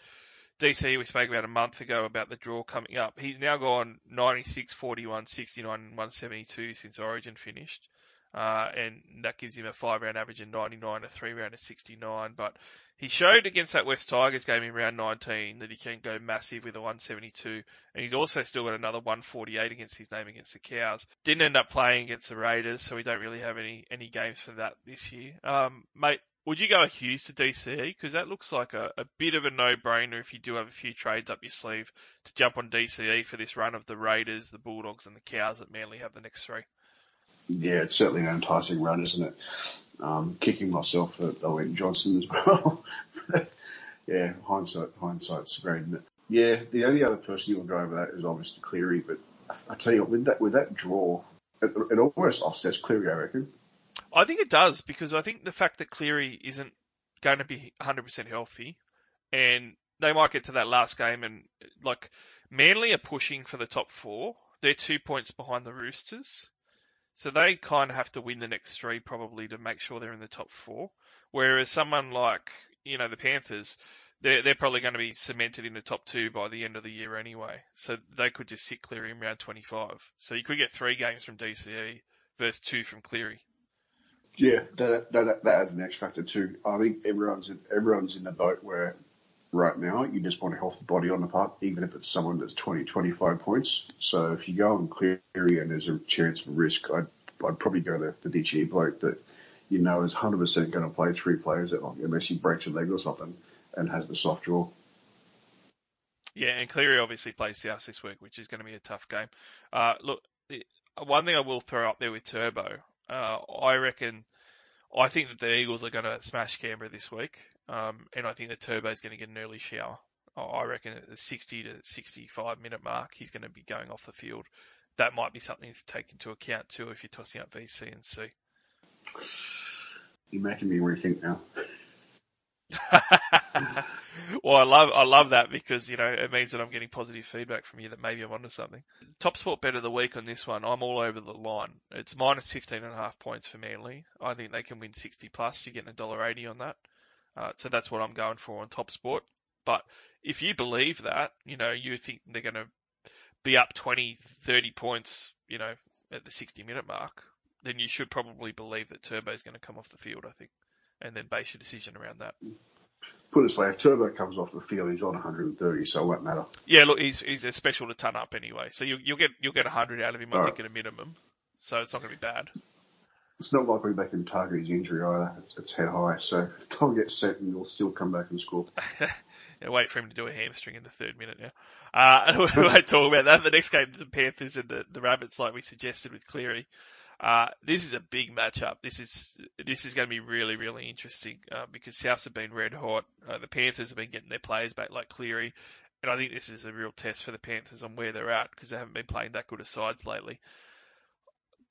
DC. We spoke about a month ago about the draw coming up. He's now gone 96, 41, 69, and 172 since Origin finished. Uh, and that gives him a five round average of 99, a three round of 69. But he showed against that West Tigers game in round 19 that he can go massive with a 172. And he's also still got another 148 against his name against the Cows. Didn't end up playing against the Raiders, so we don't really have any, any games for that this year. Um, mate, would you go Hughes to DCE? Because that looks like a, a bit of a no-brainer if you do have a few trades up your sleeve to jump on DCE for this run of the Raiders, the Bulldogs, and the Cows that Manly have the next three. Yeah, it's certainly an enticing run, isn't it? Um, kicking myself that I went Johnson as well. yeah, hindsight, hindsight's great, isn't it? Yeah, the only other person you'll go over that is obviously Cleary, but I, tell you what, with that with that draw, it, it almost offsets Cleary, I reckon. I think it does because I think the fact that Cleary isn't going to be 100% healthy, and they might get to that last game and like Manly are pushing for the top four. They're two points behind the Roosters, so they kind of have to win the next three probably to make sure they're in the top four. Whereas someone like you know the Panthers, they're they're probably going to be cemented in the top two by the end of the year anyway. So they could just sit Cleary in round 25. So you could get three games from DCE versus two from Cleary. Yeah, that, that that adds an X factor too. I think everyone's in, everyone's in the boat where right now you just want a healthy body on the park, even if it's someone that's 20, 25 points. So if you go on Cleary and there's a chance of risk, I'd I'd probably go the, the DCE bloke that you know is 100% going to play three players at, unless he breaks a leg or something and has the soft draw. Yeah, and Cleary obviously plays South this week, which is going to be a tough game. Uh, look, one thing I will throw up there with Turbo, uh, I reckon, I think that the Eagles are going to smash Canberra this week, um, and I think that Turbo is going to get an early shower. I reckon at the 60 to 65 minute mark, he's going to be going off the field. That might be something to take into account too if you're tossing up VC and C. You're making me rethink now. well, I love I love that because you know it means that I'm getting positive feedback from you that maybe I'm onto something. Top sport bet of the week on this one. I'm all over the line. It's minus 15 and a half points for Manly. I think they can win 60 plus. You're getting a dollar eighty on that. Uh, so that's what I'm going for on top sport. But if you believe that, you know, you think they're going to be up 20, 30 points, you know, at the 60 minute mark, then you should probably believe that Turbo is going to come off the field, I think, and then base your decision around that. Put it this way, if Turbo comes off the field, he's on 130, so it won't matter. Yeah, look, he's he's a special to ton up anyway, so you, you'll get you'll get 100 out of him, I All think, right. at a minimum. So it's not going to be bad. It's not likely they can target his injury either. It's, it's head high, so they'll get set and he'll still come back and score. yeah, wait for him to do a hamstring in the third minute now. Uh, we won't talk about that. The next game, the Panthers and the, the Rabbits, like we suggested with Cleary. Uh, this is a big matchup. This is this is going to be really really interesting uh, because Souths have been red hot. Uh, the Panthers have been getting their players back like Cleary, and I think this is a real test for the Panthers on where they're at because they haven't been playing that good of sides lately.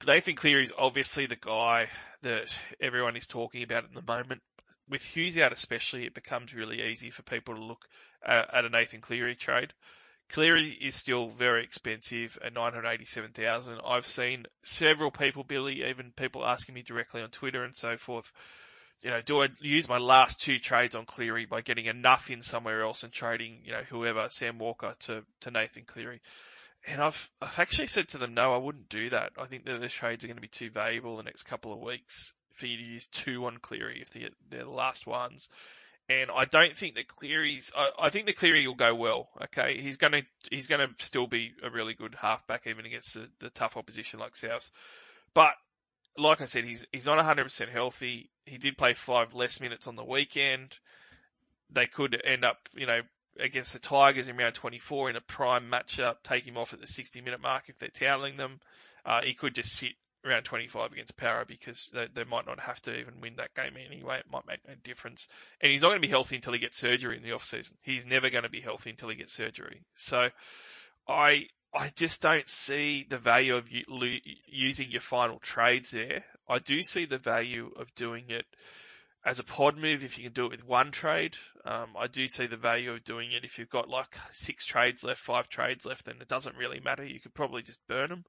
Nathan Cleary is obviously the guy that everyone is talking about at the moment. With Hughes out especially, it becomes really easy for people to look at, at a Nathan Cleary trade. Cleary is still very expensive at 987,000. I've seen several people, Billy, even people asking me directly on Twitter and so forth, you know, do I use my last two trades on Cleary by getting enough in somewhere else and trading, you know, whoever, Sam Walker to, to Nathan Cleary? And I've, I've actually said to them, no, I wouldn't do that. I think that the trades are going to be too valuable the next couple of weeks for you to use two on Cleary if they're, they're the last ones and I don't think that Cleary's. I, I think the Cleary will go well. Okay, he's gonna he's gonna still be a really good halfback even against the, the tough opposition like Souths. But like I said, he's he's not 100% healthy. He did play five less minutes on the weekend. They could end up, you know, against the Tigers in round 24 in a prime matchup, take him off at the 60 minute mark if they're toweling them. Uh, he could just sit around 25 against Para because they, they might not have to even win that game anyway. It might make no difference. And he's not going to be healthy until he gets surgery in the off season. He's never going to be healthy until he gets surgery. So I I just don't see the value of using your final trades there. I do see the value of doing it as a pod move if you can do it with one trade. Um, I do see the value of doing it if you've got like six trades left, five trades left, then it doesn't really matter. You could probably just burn them.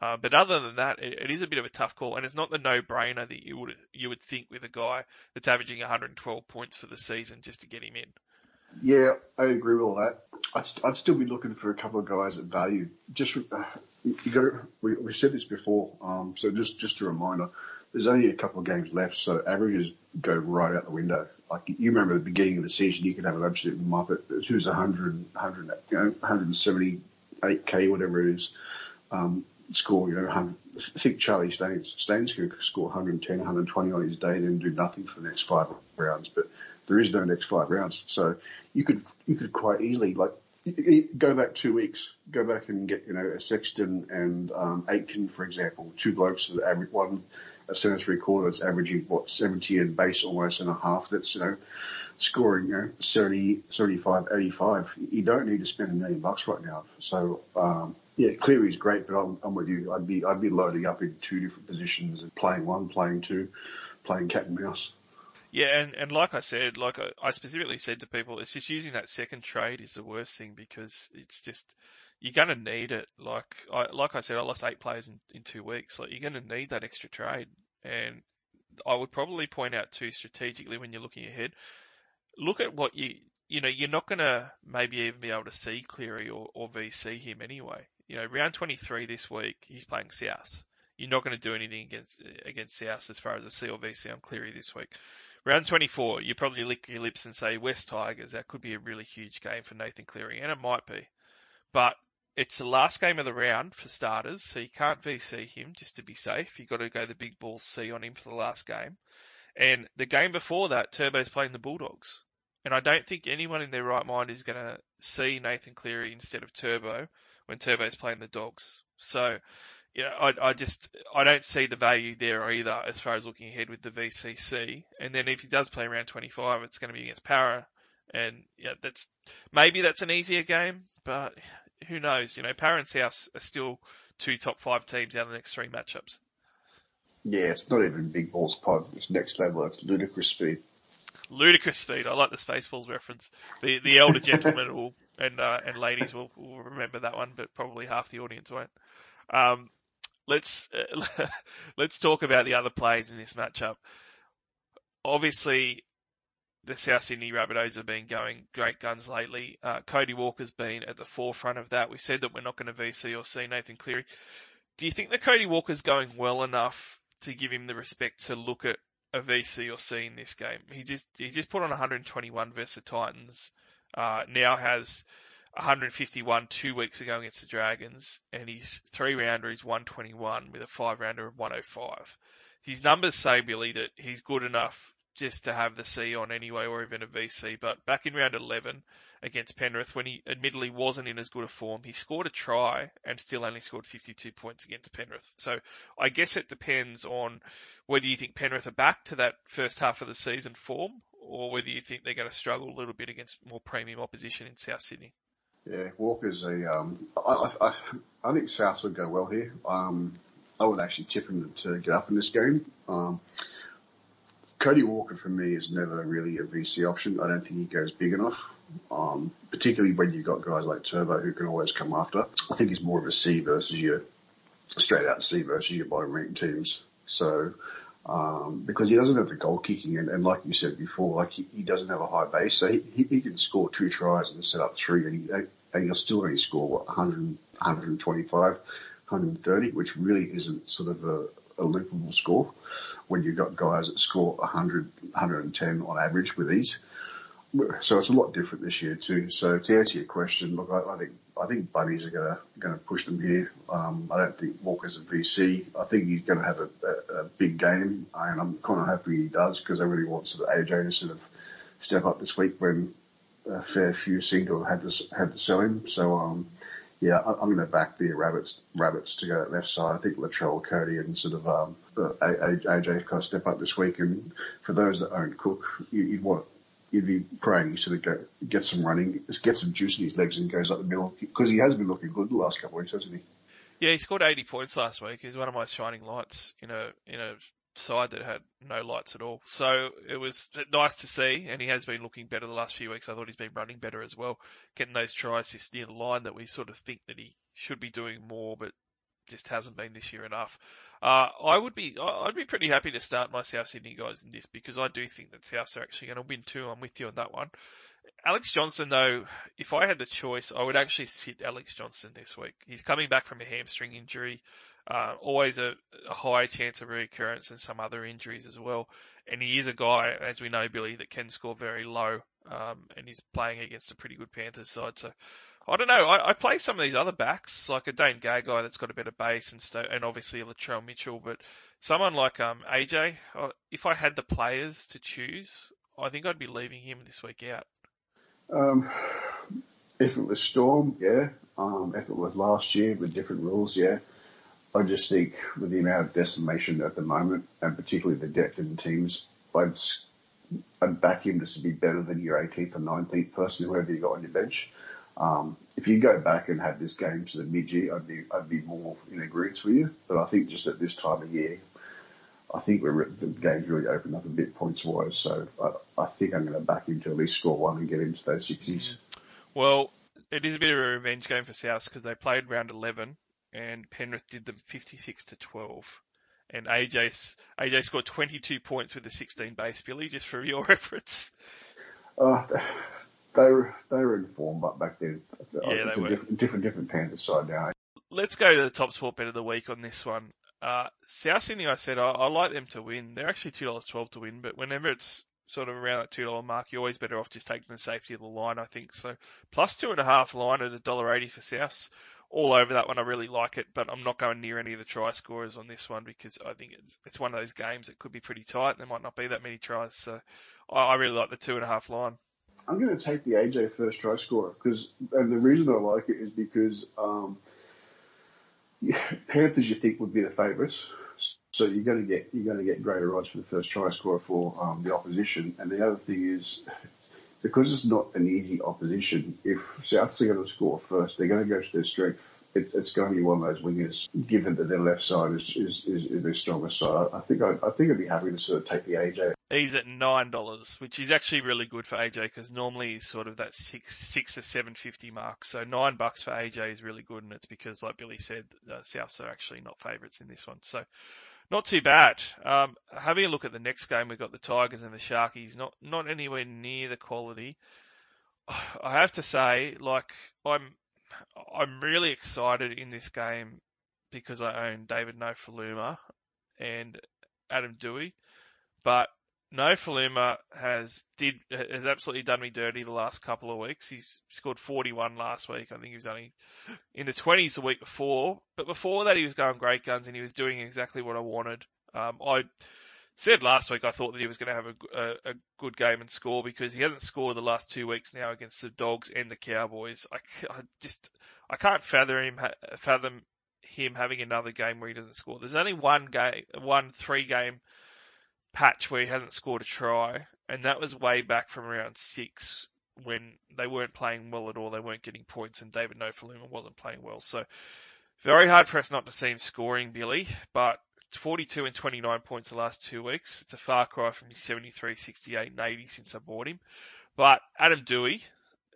Uh, but other than that, it, it is a bit of a tough call, and it's not the no-brainer that you would you would think with a guy that's averaging 112 points for the season just to get him in. Yeah, I agree with all that. I'd, I'd still be looking for a couple of guys at value. Just uh, you got we, we said this before, um, so just just a reminder. There's only a couple of games left, so averages go right out the window. Like you remember the beginning of the season, you could have an absolute muppet who's 100, 100 you know, 178k, whatever it is. Um, score, you know, I think Charlie Staines, Staines could score 110, 120 on his day, then do nothing for the next five rounds. But there is no next five rounds, so you could you could quite easily like go back two weeks, go back and get you know a Sexton and um, Aitken, for example, two blokes that average one a centre three quarters averaging what 70 and base almost and a half. That's you know scoring you know 70, 75, 85. You don't need to spend a million bucks right now. So um, yeah, Cleary's great, but I'm, I'm with you. I'd be I'd be loading up in two different positions and playing one, playing two, playing cat and mouse. Yeah, and, and like I said, like I, I specifically said to people, it's just using that second trade is the worst thing because it's just you're to need it. Like I like I said, I lost eight players in, in two weeks. Like you're to need that extra trade, and I would probably point out too strategically when you're looking ahead. Look at what you you know you're not going to maybe even be able to see Cleary or, or VC him anyway. You know, round 23 this week he's playing South. You're not going to do anything against against South as far as a C or VC on Cleary this week. Round 24, you probably lick your lips and say West Tigers. That could be a really huge game for Nathan Cleary, and it might be. But it's the last game of the round for starters, so you can't VC him just to be safe. You've got to go the big ball C on him for the last game. And the game before that, Turbo's playing the Bulldogs. And I don't think anyone in their right mind is going to see Nathan Cleary instead of Turbo when Turbo's playing the Dogs. So you know, I, I just I don't see the value there either as far as looking ahead with the VCC. And then if he does play around 25, it's going to be against Para, and yeah, that's maybe that's an easier game, but who knows? You know, Para and South are still two top five teams out of the next three matchups. Yeah, it's not even big balls pod. It's next level. It's ludicrous speed. Ludicrous speed. I like the Spaceballs reference. The the elder gentlemen will and uh, and ladies will, will remember that one, but probably half the audience won't. Um, let's uh, let's talk about the other players in this matchup. Obviously, the South Sydney Rabbitohs have been going great guns lately. Uh, Cody Walker's been at the forefront of that. We said that we're not going to VC or see Nathan Cleary. Do you think that Cody Walker's going well enough to give him the respect to look at a VC or C in this game? He just he just put on 121 versus the Titans. Uh, now has 151 two weeks ago against the Dragons, and his three rounder is 121 with a five rounder of 105. His numbers say, Billy, that he's good enough just to have the C on anyway, or even a VC. But back in round 11 against Penrith, when he admittedly wasn't in as good a form, he scored a try and still only scored 52 points against Penrith. So I guess it depends on whether you think Penrith are back to that first half of the season form, or whether you think they're going to struggle a little bit against more premium opposition in South Sydney. Yeah, Walker's a. Um, I, I, I think South would go well here. Um, I would actually tip him to get up in this game. Um, Cody Walker for me is never really a VC option. I don't think he goes big enough, um, particularly when you've got guys like Turbo who can always come after. I think he's more of a C versus your straight out C versus your bottom ranked teams. So um, because he doesn't have the goal kicking, and, and like you said before, like he, he doesn't have a high base, so he, he, he can score two tries and set up three, and, he, and he'll still only score what 100, 125, 130, which really isn't sort of a, a loopable score when you've got guys that score 100, 110 on average with these. So it's a lot different this year too. So to answer your question, look, I, I think I think Bunnies are going to going to push them here. Um, I don't think Walker's a VC. I think he's going to have a, a, a big game, and I'm kind of happy he does because I really want sort of AJ to sort of step up this week when a fair few seem to have had to had to sell him. So um, yeah, I, I'm going to back the rabbits rabbits to go that left side. I think Latrell, Cody, and sort of um, AJ kind of step up this week. And for those that own Cook, you, you'd want you'd be praying he sort of get some running, get some juice in his legs and goes up the middle because he has been looking good the last couple of weeks, hasn't he? Yeah, he scored 80 points last week. He's one of my shining lights in a in a side that had no lights at all. So it was nice to see, and he has been looking better the last few weeks. I thought he's been running better as well, getting those tries near the line that we sort of think that he should be doing more, but just hasn't been this year enough. Uh, I would be, I'd be pretty happy to start my South Sydney guys in this because I do think that Souths are actually going to win too. I'm with you on that one. Alex Johnston, though, if I had the choice, I would actually sit Alex Johnston this week. He's coming back from a hamstring injury. Uh, always a, a high chance of recurrence and some other injuries as well. And he is a guy, as we know, Billy, that can score very low. Um, and he's playing against a pretty good Panthers side. So I don't know. I, I play some of these other backs, like a Dane Gagai that's got a better base, and st- and obviously a Latrell Mitchell. But someone like um, AJ, uh, if I had the players to choose, I think I'd be leaving him this week out. Um, if it was Storm, yeah. Um, if it was last year with different rules, yeah. I just think with the amount of decimation at the moment, and particularly the depth in the teams, I'd, I'd back him to be better than your 18th or 19th person, whoever you got on your bench. Um, if you go back and had this game to the mid year, I'd be I'd be more in agreement with you. But I think just at this time of year, I think we're the game's really opened up a bit points wise. So I, I think I'm going to back him to at least score one and get into those 60s. Well, it is a bit of a revenge game for South because they played round 11 and Penrith did them 56 to 12. And AJ AJ scored 22 points with the 16 base, Billy, just for your reference. Uh, they were they were in form, but back then Yeah, it's they a were. different different different Panthers side now. Let's go to the top sport bet of the week on this one. Uh, South Sydney, I said I, I like them to win. They're actually two dollars twelve to win, but whenever it's sort of around that two dollar mark, you're always better off just taking the safety of the line. I think so. Plus two and a half line at a dollar eighty for Souths. All over that one, I really like it, but I'm not going near any of the try scorers on this one because I think it's it's one of those games that could be pretty tight. and There might not be that many tries, so I, I really like the two and a half line. I'm going to take the AJ first try scorer because, and the reason I like it is because um, Panthers you think would be the favourites, so you're going to get you're going to get greater odds for the first try scorer for um, the opposition. And the other thing is because it's not an easy opposition. If Souths are going to score first, they're going to go to their strength. It's, it's going to be one of those wingers, given that their left side is is, is, is their strongest side. I think I, I think I'd be happy to sort of take the AJ. He's at nine dollars, which is actually really good for AJ because normally he's sort of that six six to seven fifty mark. So nine bucks for AJ is really good, and it's because, like Billy said, uh, Souths are actually not favourites in this one. So not too bad. Um, having a look at the next game, we've got the Tigers and the Sharkies. Not not anywhere near the quality. I have to say, like I'm I'm really excited in this game because I own David Nofoaluma and Adam Doueihi, but no, Faluma has did has absolutely done me dirty the last couple of weeks. He's scored 41 last week. I think he was only in the 20s the week before, but before that he was going great guns and he was doing exactly what I wanted. Um, I said last week I thought that he was going to have a, a, a, good game and score because he hasn't scored the last two weeks now against the Dogs and the Cowboys. I, I just I can't fathom him fathom him having another game where he doesn't score. There's only one game, one three game patch where he hasn't scored a try, and that was way back from around six when they weren't playing well at all. They weren't getting points, and David Nofoaluma wasn't playing well. So very hard pressed not to see him scoring, Billy. But 42 and 29 points the last two weeks. It's a far cry from his 73, 68, and 80 since I bought him. But Adam Doueihi,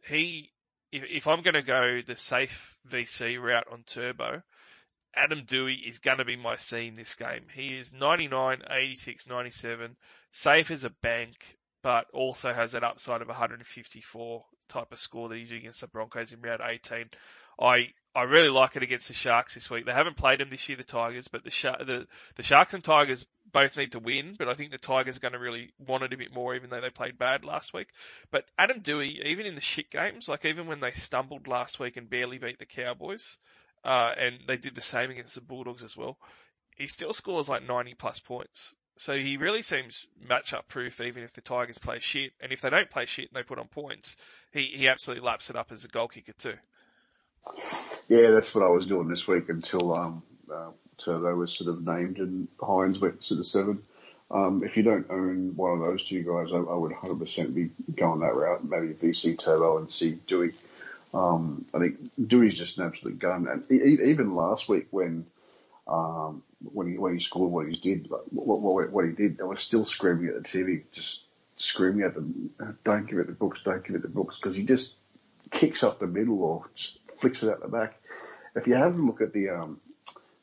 he, if, if I'm going to go the safe VC route on Turbo, Adam Doueihi is going to be my C in this game. He is 99, 86, 97, safe as a bank, but also has that upside of 154 type of score that he's against the Broncos in round 18. I I really like it against the Sharks this week. They haven't played them this year, the Tigers, but the the the Sharks and Tigers both need to win. But I think the Tigers are going to really want it a bit more, even though they played bad last week. But Adam Doueihi, even in the shit games, like even when they stumbled last week and barely beat the Cowboys, uh, and they did the same against the Bulldogs as well. He still scores like 90 plus points. So he really seems matchup proof even if the Tigers play shit. And if they don't play shit and they put on points, he, he absolutely laps it up as a goal kicker too. Yeah, that's what I was doing this week until um, uh, Turbo was sort of named and Hynes went sort of seven. Um, if you don't own one of those two guys, I, I would 100% be going that route. Maybe VC Turbo and see Doueihi. Um, I think Doueihi's just an absolute gun, and even last week when um, when he when he scored what he did, what, what, what he did, they were still screaming at the TV, just screaming at them, "Don't give it the books, don't give it the books," because he just kicks up the middle or just flicks it out the back. If you have a look at the, um,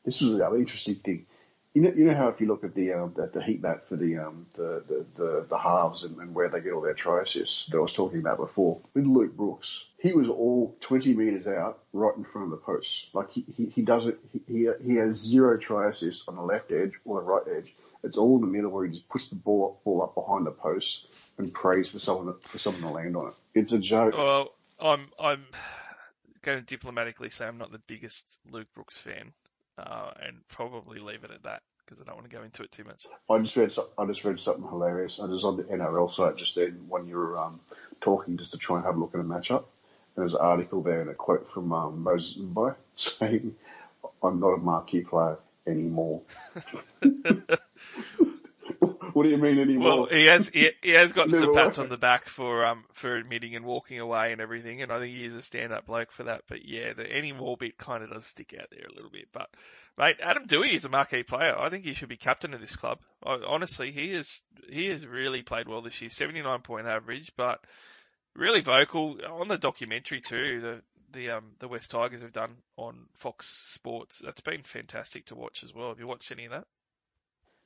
this was the other interesting thing. You know, you know how if you look at the um, the, the heat map for the um, the, the, the, the halves and, and where they get all their try assists that I was talking about before with Luke Brooks, he was all 20 metres out right in front of the post. Like he, he, he doesn't he, he has zero try assists on the left edge or the right edge. It's all in the middle where he just puts the ball, ball up behind the post and prays for someone for someone to land on it. It's a joke. Well, I'm I'm going to diplomatically say I'm not the biggest Luke Brooks fan, uh, and probably leave it at that because I don't want to go into it too much. I just read I just read something hilarious. I was on the NRL site just then when you were um, talking just to try and have a look at a matchup. And there's an article there and a quote from um, Moses Mbye saying, "I'm not a marquee player anymore." what do you mean anymore? Well, he has he, he has got some pats on the back for um for admitting and walking away and everything, and I think he is a stand-up bloke for that. But yeah, the any more bit kind of does stick out there a little bit. But mate, Adam Doueihi is a marquee player. I think he should be captain of this club. I, honestly, he is he has really played well this year. Seventy-nine point average, but really vocal on the documentary too. The the um the West Tigers have done on Fox Sports. That's been fantastic to watch as well. Have you watched any of that?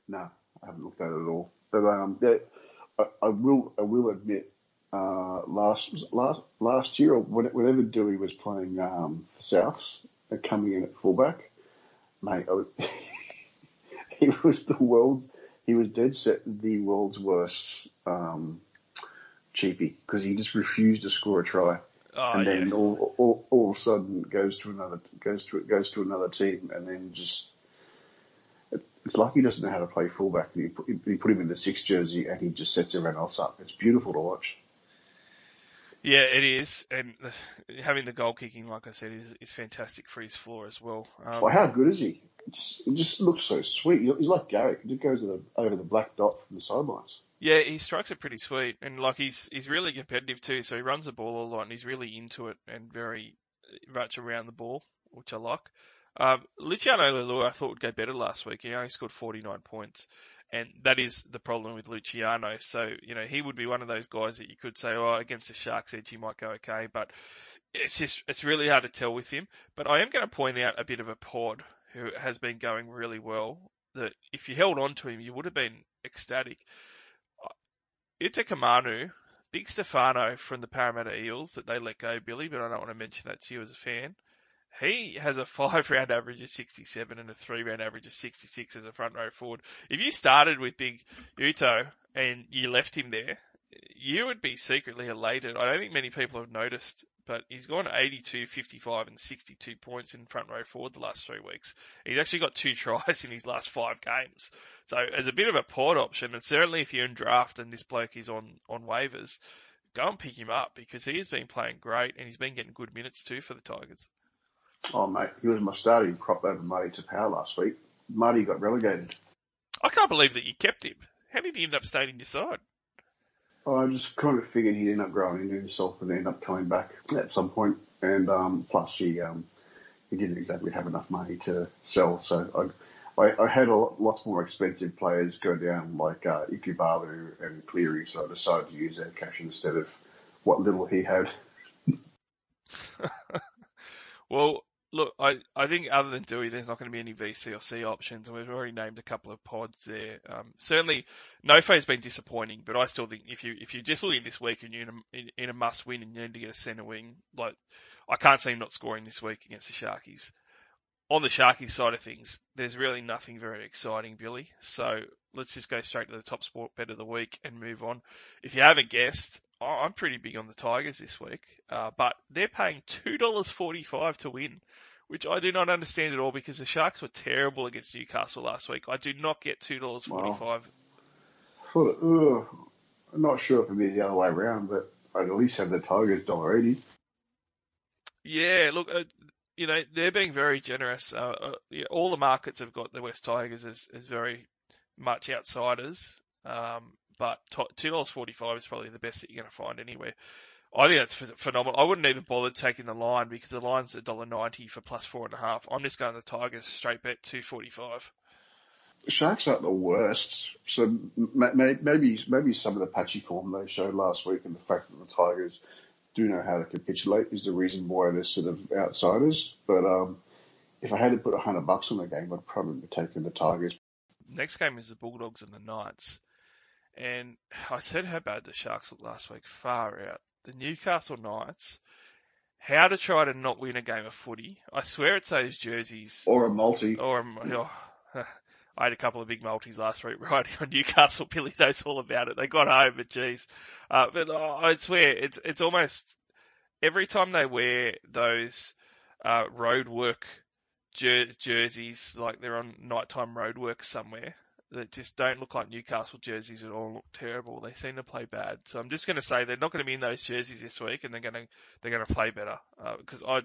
No, I haven't looked at it at all. But um, yeah, I, I will I will admit, uh, last last last year or when- whenever Doueihi was playing um, for Souths and coming in at fullback, mate, I was, he was the world's he was dead set the world's worst um, cheapie because he just refused to score a try. Oh, and then yeah. all, all, all of a sudden goes to another goes to goes to another team, and then just it's like he doesn't know how to play fullback. You put, you put him in the six jersey, and he just sets everyone else up. It's beautiful to watch. Yeah, it is, and having the goal kicking, like I said, is, is fantastic for his floor as well. Um, Well, how good is he? It's, it just looks so sweet. He's like Garrick. He just goes the, over the black dot from the sidelines. yeah, he strikes it pretty sweet, and like he's he's really competitive too. So he runs the ball a lot, and he's really into it and very much around the ball, which I like. Um, Luciano Leilua, I thought would go better last week. He only scored 49 points, and that is the problem with Luciano. So you know he would be one of those guys that you could say, oh, against the Sharks edge he might go okay, but it's just it's really hard to tell with him. But I am going to point out a bit of a pod who has been going really well. That if you held on to him, you would have been ecstatic. Utoikamanu, Big Stefano from the Parramatta Eels that they let go, Billy, but I don't want to mention that to you as a fan. He has a five round average of 67 and a three round average of 66 as a front row forward. If you started with Big Uto and you left him there, you would be secretly elated. I don't think many people have noticed, but he's gone 82, 55 and 62 points in front row forward the last three weeks. He's actually got two tries in his last five games. So as a bit of a port option, and certainly if you're in draft and this bloke is on, on waivers, go and pick him up because he has been playing great and he's been getting good minutes too for the Tigers. Oh, mate, he was my starting prop over Marty Taupau last week. Marty got relegated. I can't believe that you kept him. How did he end up staying in your side? Oh, I just kind of figured he'd end up growing into himself and end up coming back at some point. And um, plus, he um, he didn't exactly have enough money to sell, so I I, I had a lot, lots more expensive players go down like uh, Ikubalu and Cleary, so I decided to use their cash instead of what little he had. Well, look, I, I think other than Doueihi, there's not going to be any VC or C options, and we've already named a couple of pods there. Um, certainly, Nofe's been disappointing, but I still think if you if you're just looking this week and you're in a, in, in a must win and you need to get a centre wing, like I can't see him not scoring this week against the Sharkies. On the Sharkies side of things, there's really nothing very exciting, Billy. So let's just go straight to the top sport bet of the week and move on. If you haven't guessed, I'm pretty big on the Tigers this week, uh, but they're paying two dollars forty-five to win, which I do not understand at all because the Sharks were terrible against Newcastle last week. I do not get two dollars forty-five. Thought, ugh, I'm not sure if it'd be the other way around, but I'd at least have the Tigers dollar eighty. Yeah, look, uh, you know they're being very generous. Uh, uh, yeah, all the markets have got the West Tigers as, as very much outsiders, um, but two dollars forty-five is probably the best that you're going to find anywhere. I think that's phenomenal. I wouldn't even bother taking the line because the line's a dollar ninety for plus four and a half. I'm just going the Tigers straight bet two forty-five. The Sharks aren't the worst, so maybe maybe some of the patchy form they showed last week and the fact that the Tigers do know how to capitulate is the reason why they're sort of outsiders. But um, if I had to put a hundred bucks on the game, I'd probably be taking the Tigers. Next game is the Bulldogs and the Knights. And I said how bad the Sharks looked last week. Far out. The Newcastle Knights. How to try to not win a game of footy. I swear it's those jerseys. Or a multi. Or oh, I had a couple of big multis last week riding on Newcastle. Billy knows all about it. They got home, but geez. Uh, but uh, I swear it's it's almost every time they wear those uh, road work jer- jerseys, like they're on nighttime road work somewhere, that just don't look like Newcastle jerseys at all. Look terrible. They seem to play bad. So I'm just going to say they're not going to be in those jerseys this week, and they're going to they're going to play better because I.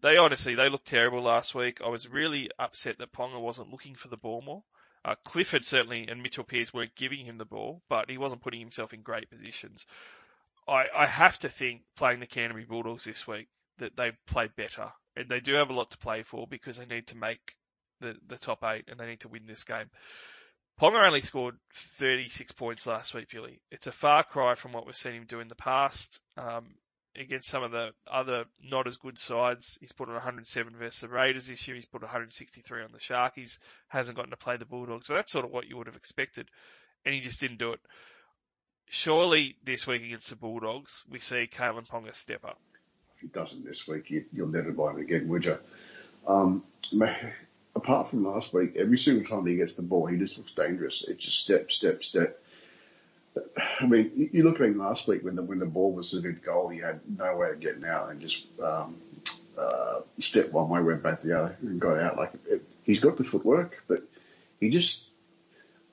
They honestly, they looked terrible last week. I was really upset that Ponga wasn't looking for the ball more. Uh, Clifford certainly and Mitchell Pearce weren't giving him the ball, but he wasn't putting himself in great positions. I, I have to think playing the Canterbury Bulldogs this week that they played better, and they do have a lot to play for because they need to make the, the top eight and they need to win this game. Ponga only scored 36 points last week, Billy. It's a far cry from what we've seen him do in the past. Um, against some of the other not as good sides, he's put on 107 versus the Raiders this year. He's put 163 on the Sharkies. He hasn't gotten to play the Bulldogs, but that's sort of what you would have expected, and he just didn't do it. Surely this week against the Bulldogs, we see Kalyn Ponga step up. If he doesn't this week, you, you'll never buy him again, would you? Um, apart from last week, every single time he gets the ball, he just looks dangerous. It's just step, step, step. I mean, you look at him last week when the when the ball was a good goal, he had no way of getting out and just um, uh, stepped one way, went back the other, and got out. Like it, he's got the footwork, but he just.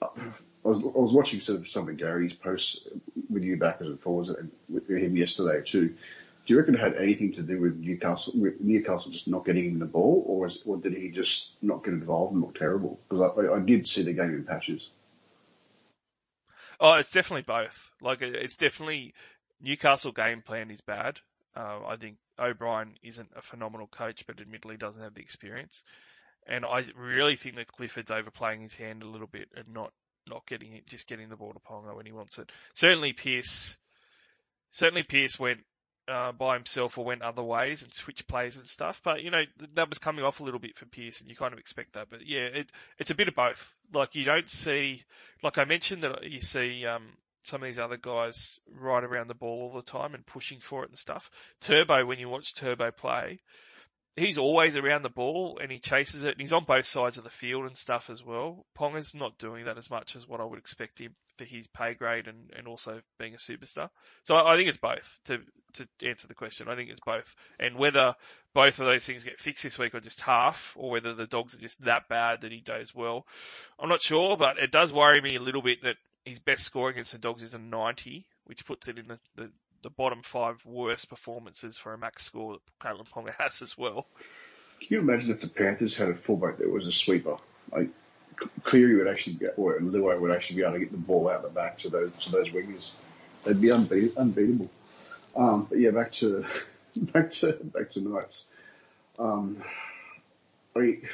I was I was watching some of some of Gary's posts with you backers and forwards and with him yesterday too. Do you reckon it had anything to do with Newcastle, with Newcastle just not getting him the ball, or, or did he just not get involved and look terrible? Because I, I did see the game in patches. Oh, it's definitely both. Like it's definitely Newcastle game plan is bad. Uh, I think O'Brien isn't a phenomenal coach, but admittedly doesn't have the experience. And I really think that Clifford's overplaying his hand a little bit and not not getting it, just getting the ball to Ponga when he wants it. Certainly Pearce, certainly Pearce went uh, by himself or went other ways and switched plays and stuff. But you know that was coming off a little bit for Pearce, and you kind of expect that. But yeah, it, it's a bit of both. Like you don't see, like I mentioned, that you see um, some of these other guys right around the ball all the time and pushing for it and stuff. Turbo, when you watch Turbo play, he's always around the ball and he chases it and he's on both sides of the field and stuff as well. Ponga's not doing that as much as what I would expect him for his pay grade and, and also being a superstar. So I, I think it's both to to answer the question. I think it's both. And whether both of those things get fixed this week or just half, or whether the dogs are just that bad that he does well, I'm not sure, but it does worry me a little bit that his best score against the dogs is a 90, which puts it in the, the the bottom five worst performances for a max score that Kalyn Ponga has as well. Can you imagine if the Panthers had a fullback that was a sweeper? Like Cleary would actually get, or Luai would actually be able to get the ball out the back to those to those wingers. They'd be unbeat, unbeatable. Um, but yeah, back to back to back to Knights. Um, I mean,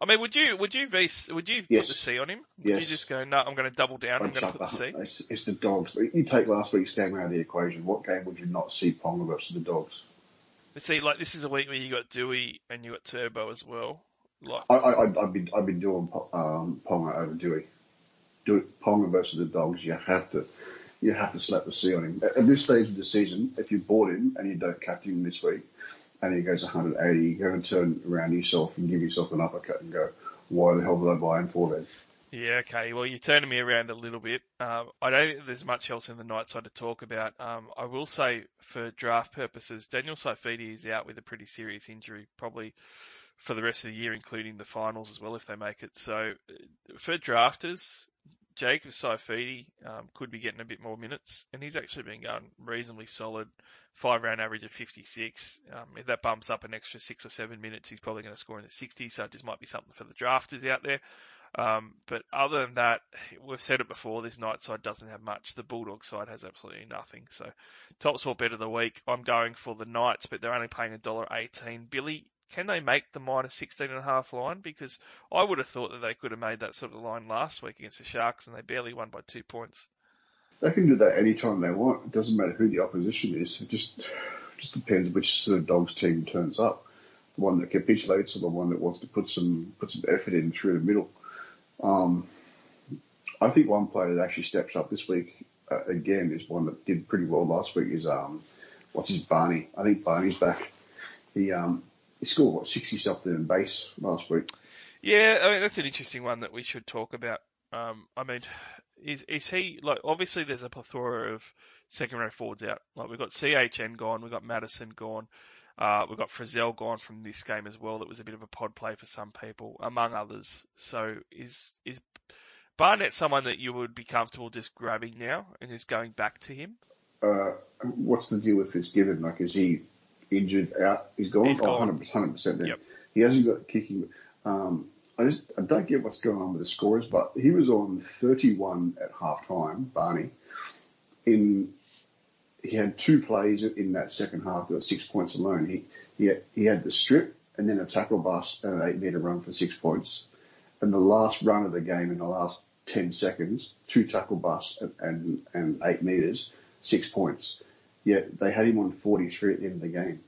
I mean, would you would you be would you Yes. put the C on him? Would Yes. you just go, no, I'm going to double down. I'm I'd going to put the C. It's, it's the dogs. You take last week's game out of the equation. What game would you not see Ponga versus the dogs? See, like this is a week where you got Doueihi and you got Turbo as well. Like, I, I, I've been I've been doing um, Ponga over Doueihi. Do Ponga versus the dogs. You have to you have to slap the C on him. At, at this stage of the season, if you bought him and you don't captain him this week, and he goes 180, you're going to turn around yourself and give yourself an uppercut and go, why the hell did I buy him for then? yeah, okay. Well, you're turning me around a little bit. Um, I don't think there's much else in the night side to talk about. Um, I will say, for draft purposes, Daniel Saifiti is out with a pretty serious injury, probably for the rest of the year, including the finals as well, if they make it. So, uh, for drafters, Jacob Saifiti um, could be getting a bit more minutes, and he's actually been going reasonably solid. Five round average of 56. Um, if that bumps up an extra six or seven minutes, he's probably going to score in the 60s. So it just might be something for the drafters out there. Um, but other than that, we've said it before. This night side doesn't have much. The Bulldog side has absolutely nothing. So top sport bet of the week. I'm going for the Knights, but they're only paying a dollar eighteen. Billy, can they make the 16 and a half line? Because I would have thought that they could have made that sort of line last week against the Sharks, and they barely won by two points. They can do that anytime they want. It doesn't matter who the opposition is. It just just depends which sort of dogs team turns up. The one that capitulates or the one that wants to put some put some effort in through the middle. Um, I think one player that actually steps up this week uh, again is one that did pretty well last week. Is um, what's his Barney? I think Barney's back. He um he scored what sixty something in base last week. Yeah, I mean that's an interesting one that we should talk about. Um, I mean, is is he like obviously there's a plethora of second row forwards out. Like we've got CHN gone, we've got Madison gone, uh, we've got Frizell gone from this game as well. That was a bit of a pod play for some people, among others. So is is Barnett someone that you would be comfortable just grabbing now and just going back to him? Uh, what's the deal with Fitzgibbon? Like, is he injured out? He's gone. He's Oh, gone. 100 percent then. Yep. He hasn't got kicking. Um, I just I don't get what's going on with the scores, but he was on 31 at half time, Barney. In he had two plays in that second half that were six points alone. He he had, he had the strip and then a tackle bust and an eight meter run for six points. And the last run of the game in the last 10 seconds, two tackle busts and, and, and eight meters, six points. Yet they had him on 43 at the end of the game.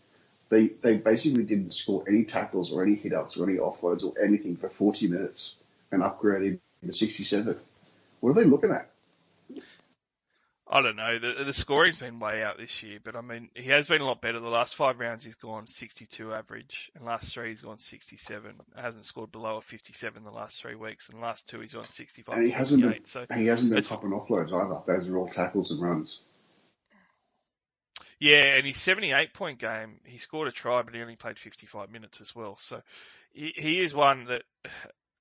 They, they basically didn't score any tackles or any hit ups or any offloads or anything for 40 minutes and upgraded to 67. What are they looking at? I don't know. The, the scoring's been way out this year, but I mean, he has been a lot better. The last five rounds he's gone 62 average, and last three he's gone 67. Hasn't scored below a 57 the last three weeks, and the last two he's on 65. And he hasn't been, so he hasn't been popping offloads either. Those are all tackles and runs. Yeah, and his 78 point game, he scored a try, but he only played 55 minutes as well. So he, he is one that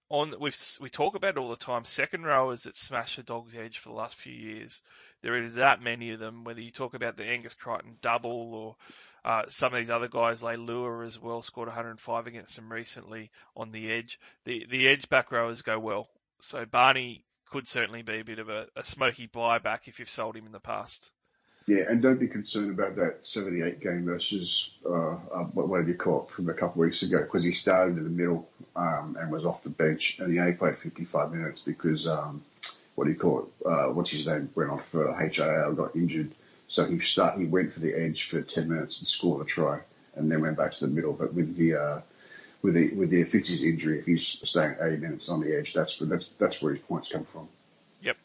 on we've we talk about all the time. Second rowers that smash the dog's edge for the last few years. There is that many of them. Whether you talk about the Angus Crichton double or uh, some of these other guys, like Lua as well, scored 105 against them recently on the edge. The the edge back rowers go well. So Barney could certainly be a bit of a, a smoky buyback if you've sold him in the past. Yeah, and don't be concerned about that 78 game versus, uh, uh, you call it, from a couple of weeks ago, because he started in the middle um, and was off the bench, and he only played 55 minutes because, um, what do you call it, uh, what's his name, went off for HIA, got injured. So he start, he went for the edge for 10 minutes and scored a try, and then went back to the middle. But with the, uh, with the, with the Fitzy's injury, if he's staying 80 minutes on the edge, that's, that's, that's where his points come from. Yep.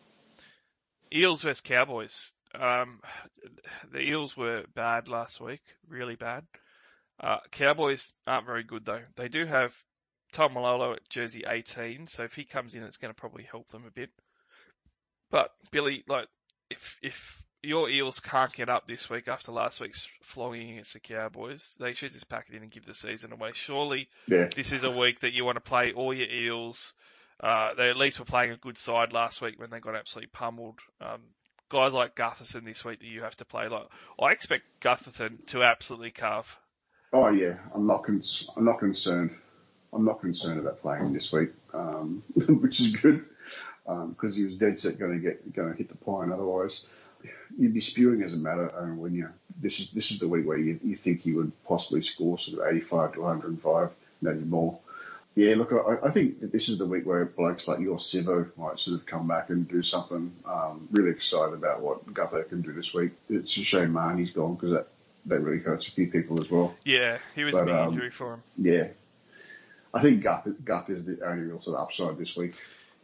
Eels versus Cowboys. Um, the Eels were bad last week, really bad. Uh, Cowboys aren't very good though. They do have Taumalolo at jersey 18, so if he comes in, it's going to probably help them a bit. But Billy, like, if if your Eels can't get up this week after last week's flogging against the Cowboys, they should just pack it in and give the season away. Surely, Yeah. this is a week that you want to play all your Eels. Uh, they at least were playing a good side last week when they got absolutely pummeled. Um, guys like Gutherson this week that you have to play. Like I expect Gutherson to absolutely carve. Oh yeah, I'm not con- I'm not concerned. I'm not concerned about playing him this week, um, which is good because um, he was dead set going to get going to hit the pine. Otherwise, you'd be spewing as a matter um, when you this is this is the week where you, you think he would possibly score sort of 85 to 105, maybe more. Yeah, look, I, I think this is the week where blokes like your Sivo might sort of come back and do something. Um, really excited about what Gutho can do this week. It's a shame Marnie's gone because that, that really hurts a few people as well. Yeah, he was But, a big um, injury for him. Yeah. I think Guth, Guth is the only real sort of upside this week.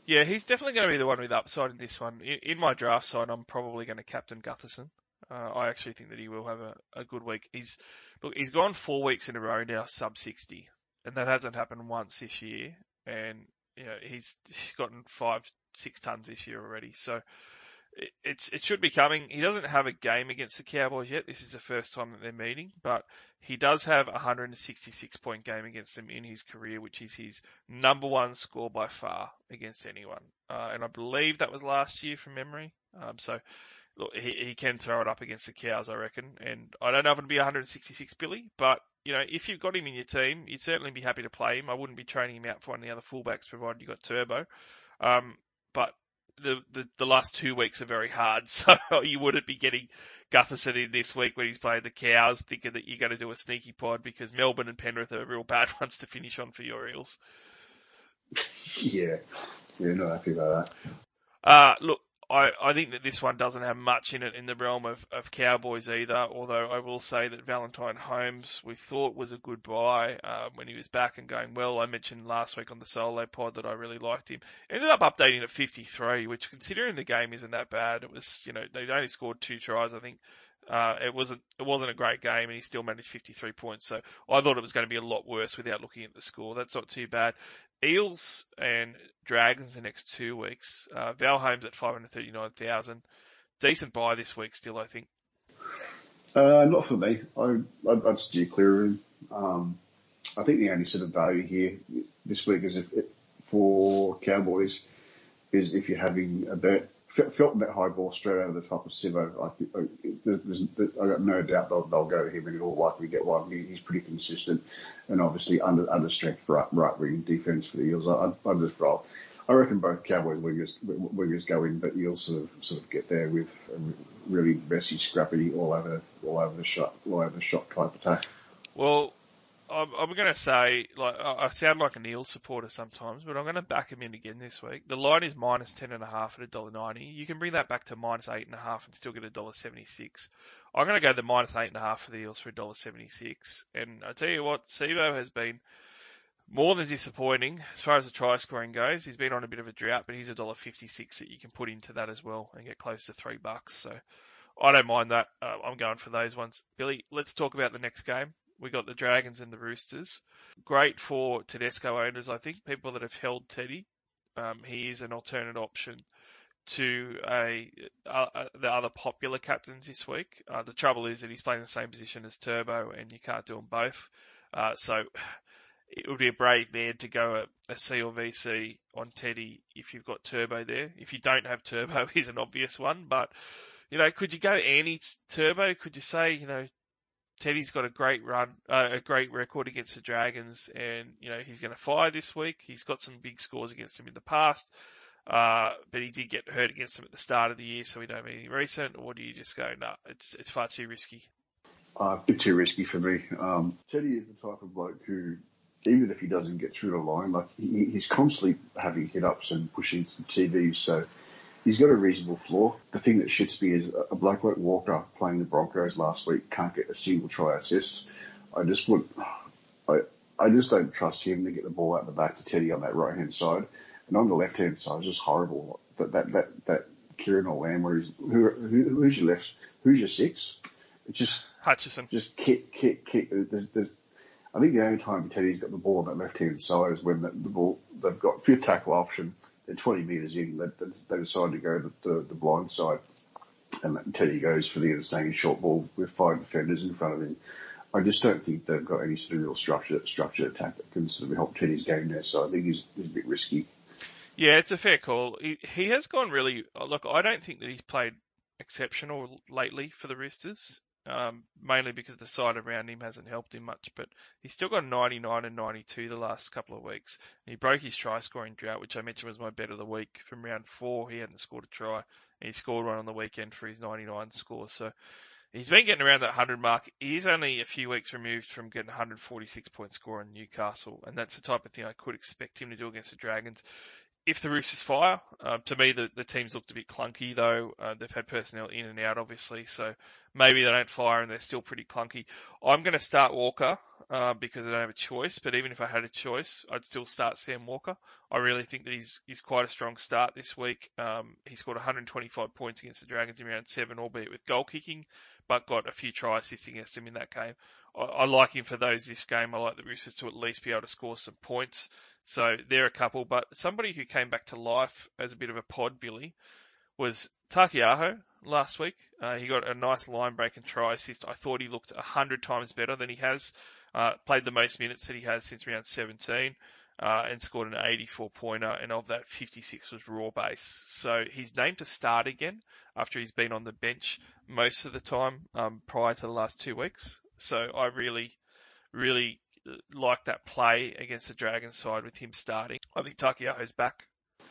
Yeah, he's definitely going to be the one with upside in this one. In, in my draft side, I'm probably going to captain Gutherson. Uh, I actually think that he will have a, a good week. He's look, he's gone four weeks in a row now sub 60, and that hasn't happened once this year. And you know he's he's gotten five, six tons this year already. So it, it's it should be coming. He doesn't have a game against the Cowboys yet. This is the first time that they're meeting, but he does have a 166 point game against them in his career, which is his number one score by far against anyone. Uh, and I believe that was last year from memory. Um, so look, he, he can throw it up against the Cows, I reckon. And I don't know if it'll be 166 Billy, but you know, if you've got him in your team, you'd certainly be happy to play him. I wouldn't be training him out for one of the other fullbacks, provided you got Turbo. Um, but the, the the last two weeks are very hard, so you wouldn't be getting Gutherson in this week when he's playing the Cows, thinking that you're going to do a sneaky pod because Melbourne and Penrith are real bad ones to finish on for your Eels. Yeah. Yeah, not happy about that. Uh, look, I, I think that this one doesn't have much in it in the realm of, of Cowboys either, although I will say that Valentine Holmes we thought was a good buy uh, when he was back and going well. I mentioned last week on the solo pod that I really liked him. Ended up updating at 53, which considering the game isn't that bad, it was, you know, they only scored two tries, I think. Uh, it wasn't it wasn't a great game, and he still managed 53 points. So I thought it was going to be a lot worse without looking at the score. That's not too bad. Eels and Dragons the next two weeks. Uh, Val Holmes at 539,000. Decent buy this week still, I think. Uh, not for me. I, I'd, I'd steer clear of him. Um, I think the only sort of value here this week is if, if, for Cowboys is if you're having a bet felt that high ball straight of the top of Sivo. Like, I got no doubt they'll, they'll go to him and he'll likely get one. He, he's pretty consistent and obviously under under strength right, right wing defence for the Eels. I, I just. I reckon both Cowboys wingers wingers go in, but Eels sort of sort of get there with really messy, scrappy, all over all over the shot, all over the shot type attack. Well, I'm, I'm going to say, like, I sound like an Eels supporter sometimes, but I'm going to back him in again this week. The line is minus ten and a half at a dollar ninety. You can bring that back to minus eight and a half and still get a dollar seventy six. I'm going to go the minus eight and a half for the Eels for a dollar seventy six. And I tell you what, Sivo has been more than disappointing as far as the try scoring goes. He's been on a bit of a drought, but he's a dollar fifty six that you can put into that as well and get close to three bucks. So I don't mind that. Uh, I'm going for those ones. Billy, let's talk about the next game we got the Dragons and the Roosters. Great for Tedesco owners, I think. People that have held Teddy, um, he is an alternate option to a, uh, the other popular captains this week. Uh, the trouble is that he's playing the same position as Turbo, and you can't do them both. Uh, so it would be a brave man to go a, a C or VC on Teddy if you've got Turbo there. If you don't have Turbo, he's an obvious one, but you know, could you go anti Turbo? Could you say, you know, Teddy's got a great run, uh, a great record against the Dragons, and you know he's going to fire this week. He's got some big scores against him in the past, uh, but he did get hurt against him at the start of the year, so we don't have any recent. Or do you just go, no, nah, it's it's far too risky? Uh, a bit too risky for me. Um, Teddy is the type of bloke who, even if he doesn't get through the line, like he, he's constantly having hit ups and pushing to the TV, so he's got a reasonable floor. The thing that shits me is a bloke like Walker playing the Broncos last week can't get a single try assist. I just would, I, I just don't trust him to get the ball out the back to Teddy on that right hand side. And on the left hand side, it's just horrible. That that that that Kieran Lamb, where he's who, who who's your left, who's your six? It's just Hutchison. Just kick, kick, kick. There's, there's, I think the only time Teddy's got the ball on that left hand side is when the, the ball they've got fifth tackle option 20 metres in, they, they decide to go the, the, the blind side. And Teddy goes for the insane short ball with five defenders in front of him. I just don't think they've got any sort of real structure, structured attack that can sort of help Teddy's game there. So I think he's, he's a bit risky. Yeah, it's a fair call. He, he has gone really. Look, I don't think that he's played exceptional lately for the Roosters um, mainly because the side around him hasn't helped him much. But he's still got 99 and 92 the last couple of weeks. And he broke his try scoring drought, which I mentioned was my bet of the week. From round four, he hadn't scored a try, and he scored one on the weekend for his 99 score. So he's been getting around that 100 mark. He's only a few weeks removed from getting 146 point score in Newcastle, and that's the type of thing I could expect him to do against the Dragons if the Roosters fire, uh, to me the, the teams looked a bit clunky though. Uh, they've had personnel in and out obviously, so maybe they don't fire and they're still pretty clunky. I'm going to start Walker uh, because I don't have a choice, but even if I had a choice, I'd still start Sam Walker. I really think that he's he's quite a strong start this week. Um, he scored 125 points against the Dragons in round seven, albeit with goal kicking, but got a few try assists against him in that game. I, I like him for those this game. I like the Roosters to at least be able to score some points. So they're a couple, but somebody who came back to life as a bit of a pod, Billy, was Taukei'aho last week. Uh, he got a nice line break and try assist. I thought he looked a hundred times better than he has. Uh, played the most minutes that he has since round 17. Uh, and scored an 84 pointer, and of that, 56 was raw base. So he's named to start again after he's been on the bench most of the time um, prior to the last two weeks. So I really, really like that play against the Dragons side with him starting. I think Taukei'aho's back.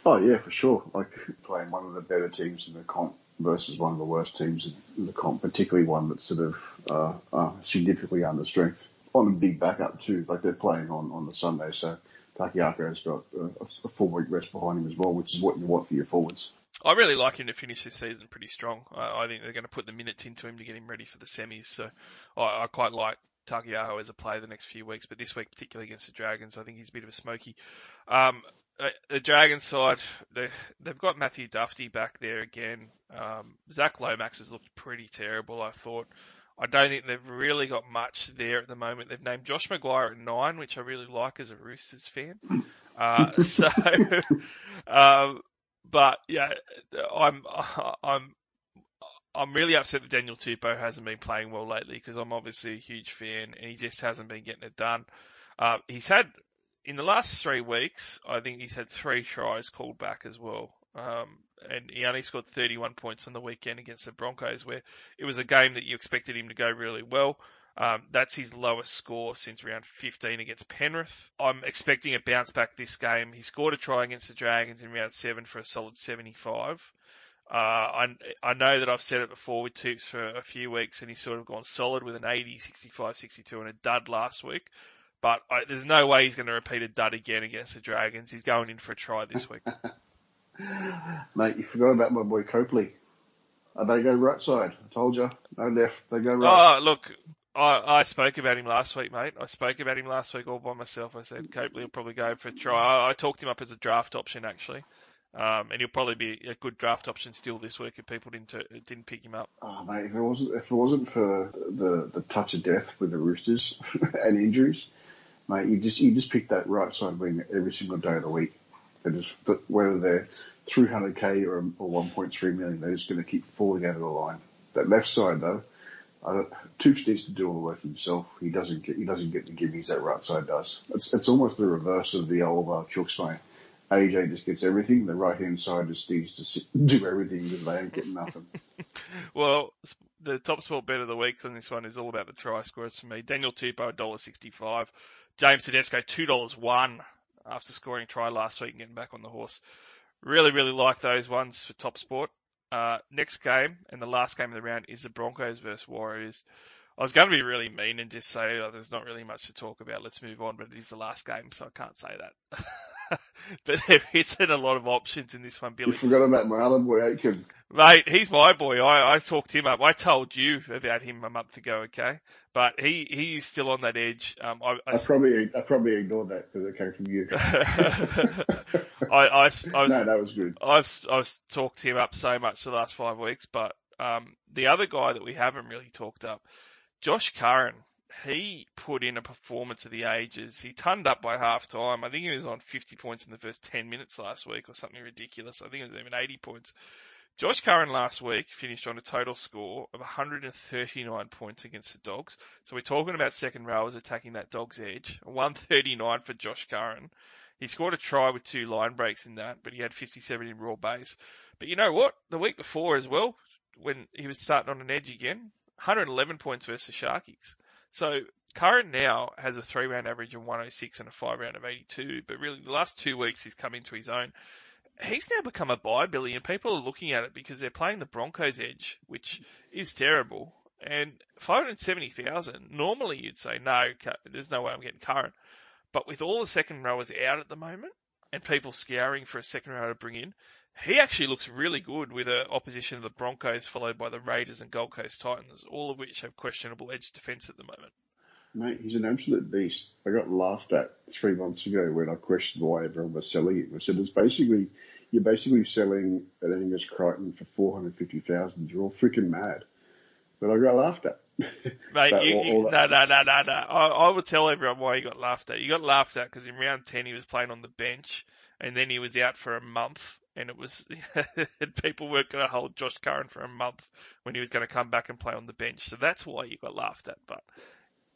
Oh yeah, for sure. Like playing one of the better teams in the comp versus one of the worst teams in the comp, particularly one that's sort of uh, uh, significantly under strength. On a big backup too, like they're playing on, on the Sunday, so Taukei'aho has got a, a full week rest behind him as well, which is what you want for your forwards. I really like him to finish this season pretty strong. I, I think they're going to put the minutes into him to get him ready for the semis. So I, I quite like Taukei'aho as a play the next few weeks, but this week, particularly against the Dragons, I think he's a bit of a smoky. Um, uh, the Dragons side, they, have got Matthew Dufty back there again. Um, Zach Lomax has looked pretty terrible, I thought. I don't think they've really got much there at the moment. They've named Josh McGuire at nine, which I really like as a Roosters fan. Uh, so, um, but yeah, I'm I'm I'm really upset that Daniel Tupou hasn't been playing well lately because I'm obviously a huge fan and he just hasn't been getting it done. Uh, he's had in the last three weeks, I think he's had three tries called back as well. Um, and he only scored 31 points on the weekend against the Broncos, where it was a game that you expected him to go really well. Um, that's his lowest score since round 15 against Penrith. I'm expecting a bounce back this game. He scored a try against the Dragons in round 7 for a solid 75. Uh, I, I know that I've said it before with Toops for a few weeks, and he's sort of gone solid with an 80, 65, 62, and a dud last week. But I, there's no way he's going to repeat a dud again against the Dragons. He's going in for a try this week. Mate, you forgot about my boy Copley. Uh, they go right side. I told you. No left. They go right. Oh, look, I, I spoke about him last week, mate. I spoke about him last week all by myself. I said Copley will probably go for a try. I, I talked him up as a draft option, actually. Um, and he'll probably be a good draft option still this week if people didn't didn't pick him up. Oh, mate, if it wasn't if it wasn't for the, the touch of death with the Roosters and injuries, mate, you just you just pick that right side wing every single day of the week. They just whether they're 300k or, or 1.3 million, they're just going to keep falling out of the line. That left side though, I Tooch needs to do all the work himself. He doesn't get he doesn't get the gimmies that right side does. It's it's almost the reverse of the old uh, Chooks. AJ just gets everything. The right hand side just needs to sit, do everything because they ain't getting nothing. well, the top sport bet of the week on this one is all about the try scores for me. Daniel Tupou, $1.65. James Tedesco, $2.01 after scoring try last week and getting back on the horse. Really, really like those ones for top sport. Uh, next game and the last game of the round is the Broncos versus Warriors. I was going to be really mean and just say oh, there's not really much to talk about. Let's move on, but it is the last game, so I can't say that. but there isn't a lot of options in this one, Billy. You forgot about my other boy, Aitken. Mate, he's my boy. I, I talked him up. I told you about him a month ago, okay? But he, he's still on that edge. Um, I, I, I probably I probably ignored that because it came from you. I, I, I, no, that was good. I've I've talked him up so much the last five weeks, but um, the other guy that we haven't really talked up, Josh Curran he put in a performance of the ages. He turned up by half time. I think he was on 50 points in the first 10 minutes last week or something ridiculous. I think it was even 80 points. Josh Curran last week finished on a total score of 139 points against the Dogs. So we're talking about second rowers attacking that Dogs edge. 139 for Josh Curran. He scored a try with two line breaks in that, but he had 57 in raw base. But you know what? The week before as well, when he was starting on an edge again, 111 points versus Sharkies. So Curran now has a three round average of 106 and a five round of 82, but really the last two weeks he's come into his own. He's now become a buy, Billy, and people are looking at it because they're playing the Broncos edge, which is terrible. And 570,000, normally you'd say, no, there's no way I'm getting Curran. But with all the second rowers out at the moment and people scouring for a second rower to bring in, he actually looks really good with an opposition of the Broncos, followed by the Raiders and Gold Coast Titans, all of which have questionable edge defence at the moment. Mate, he's an absolute beast. I got laughed at three months ago when I questioned why everyone was selling him. I said it's basically you're basically selling an Angus Crichton for four hundred fifty thousand. You're all freaking mad. But I got laughed at. Mate, you, all, all no, no, no, no, no. I, I will tell everyone why you got laughed at. You got laughed at because in round ten he was playing on the bench, and then he was out for a month, and it was people weren't going to hold Josh Curran for a month when he was going to come back and play on the bench. So that's why you got laughed at. But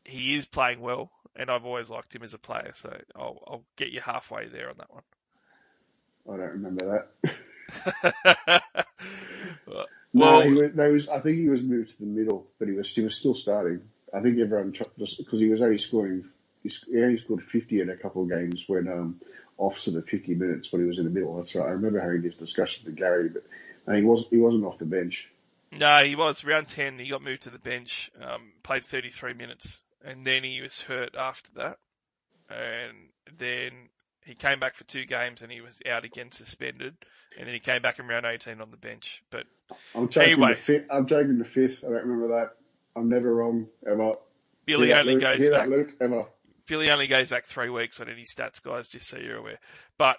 he is playing well, and I've always liked him as a player. So I'll, I'll get you halfway there on that one. I don't remember that. well, no, he was, no, he was, I think he was moved to the middle, but he was he was still starting. I think everyone just because he was only scoring. He only scored 50 in a couple of games when um, off sort of 50 minutes when he was in the middle. That's right. I remember having this discussion with Gary, but no, he was he wasn't off the bench. No, he was round 10. He got moved to the bench, um, played 33 minutes, and then he was hurt after that, and then he came back for two games and he was out again suspended, and then he came back in round 18 on the bench. But I'm taking anyway, the fifth. I'm taking the fifth. I don't remember that. I'm never wrong ever. Billy only Luke, goes back. Luke, ever. Billy only goes back three weeks on any stats, guys, just so you're aware. But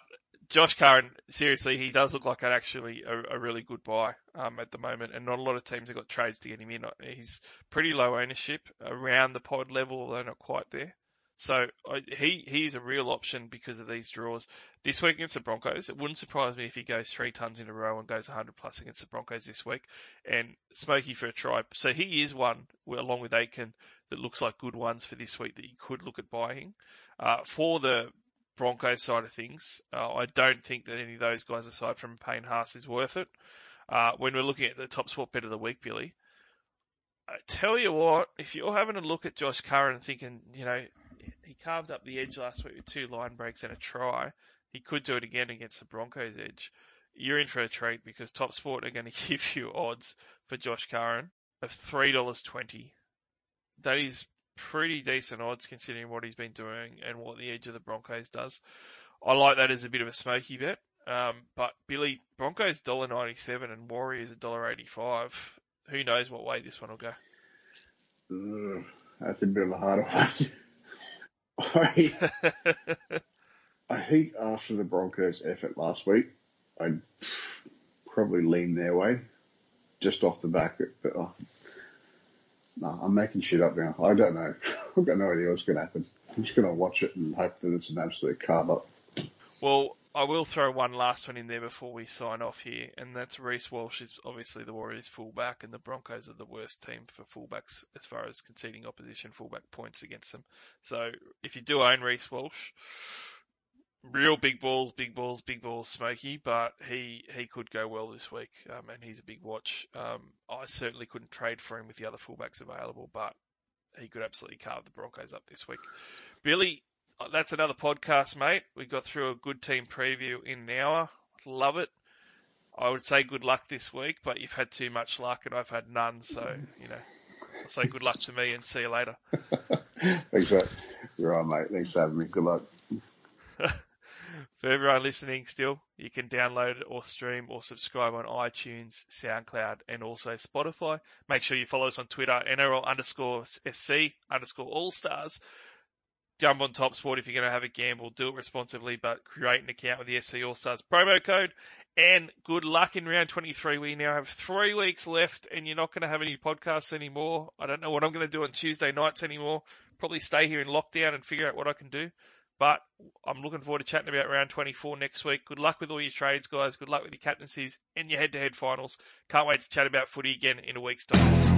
Josh Curran, seriously, he does look like an actually a, a really good buy um, at the moment, and not a lot of teams have got trades to get him in. He's pretty low ownership around the pod level, although not quite there. So uh, he he's a real option because of these draws. This week against the Broncos, it wouldn't surprise me if he goes three times in a row and goes 100 plus against the Broncos this week. And Smoky for a try. So he is one, along with Aiken, that looks like good ones for this week that you could look at buying. Uh, for the Broncos side of things, uh, I don't think that any of those guys, aside from Payne Haas, is worth it. Uh, when we're looking at the top sport bet of the week, Billy, I tell you what, if you're having a look at Josh Curran and thinking, you know, he carved up the edge last week with two line breaks and a try, he could do it again against the Broncos edge. You're in for a treat because Top Sport are going to give you odds for Josh Curran of three dollars twenty. That is pretty decent odds considering what he's been doing and what the edge of the Broncos does. I like that as a bit of a smoky bet. Um, but Billy, Broncos $1.97 and Warriors $1.85. Who knows what way this one will go? Ugh, that's a bit of a harder one. I, I think after the Broncos' effort last week, I'd probably lean their way, just off the back. But oh, no, I'm making shit up now. I don't know. I've got no idea what's going to happen. I'm just going to watch it and hope that it's an absolute carve up. Well, I will throw one last one in there before we sign off here, and that's Reece Walsh is obviously the Warriors fullback, and the Broncos are the worst team for fullbacks as far as conceding opposition fullback points against them. So if you do own Reece Walsh, real big balls, big balls, big balls, smoky, but he he could go well this week, um, and he's a big watch. Um, I certainly couldn't trade for him with the other fullbacks available, but he could absolutely carve the Broncos up this week. Billy, Oh, that's another podcast, mate. We got through a good team preview in an hour. Love it. I would say good luck this week, but you've had too much luck and I've had none, so you know. I'll say good luck to me and see you later. Thanks, mate. You're on, mate. Thanks for having me. Good luck. For everyone listening still, you can download or stream or subscribe on iTunes, SoundCloud, and also Spotify. Make sure you follow us on Twitter, NRL underscore SC underscore All Stars. Jump on Top Sport if you're going to have a gamble. Do it responsibly, but create an account with the SC All Stars promo code. And good luck in round 23. We now have three weeks left, and you're not going to have any podcasts anymore. I don't know what I'm going to do on Tuesday nights anymore. Probably stay here in lockdown and figure out what I can do. But I'm looking forward to chatting about round 24 next week. Good luck with all your trades, guys. Good luck with your captaincies and your head-to-head finals. Can't wait to chat about footy again in a week's time.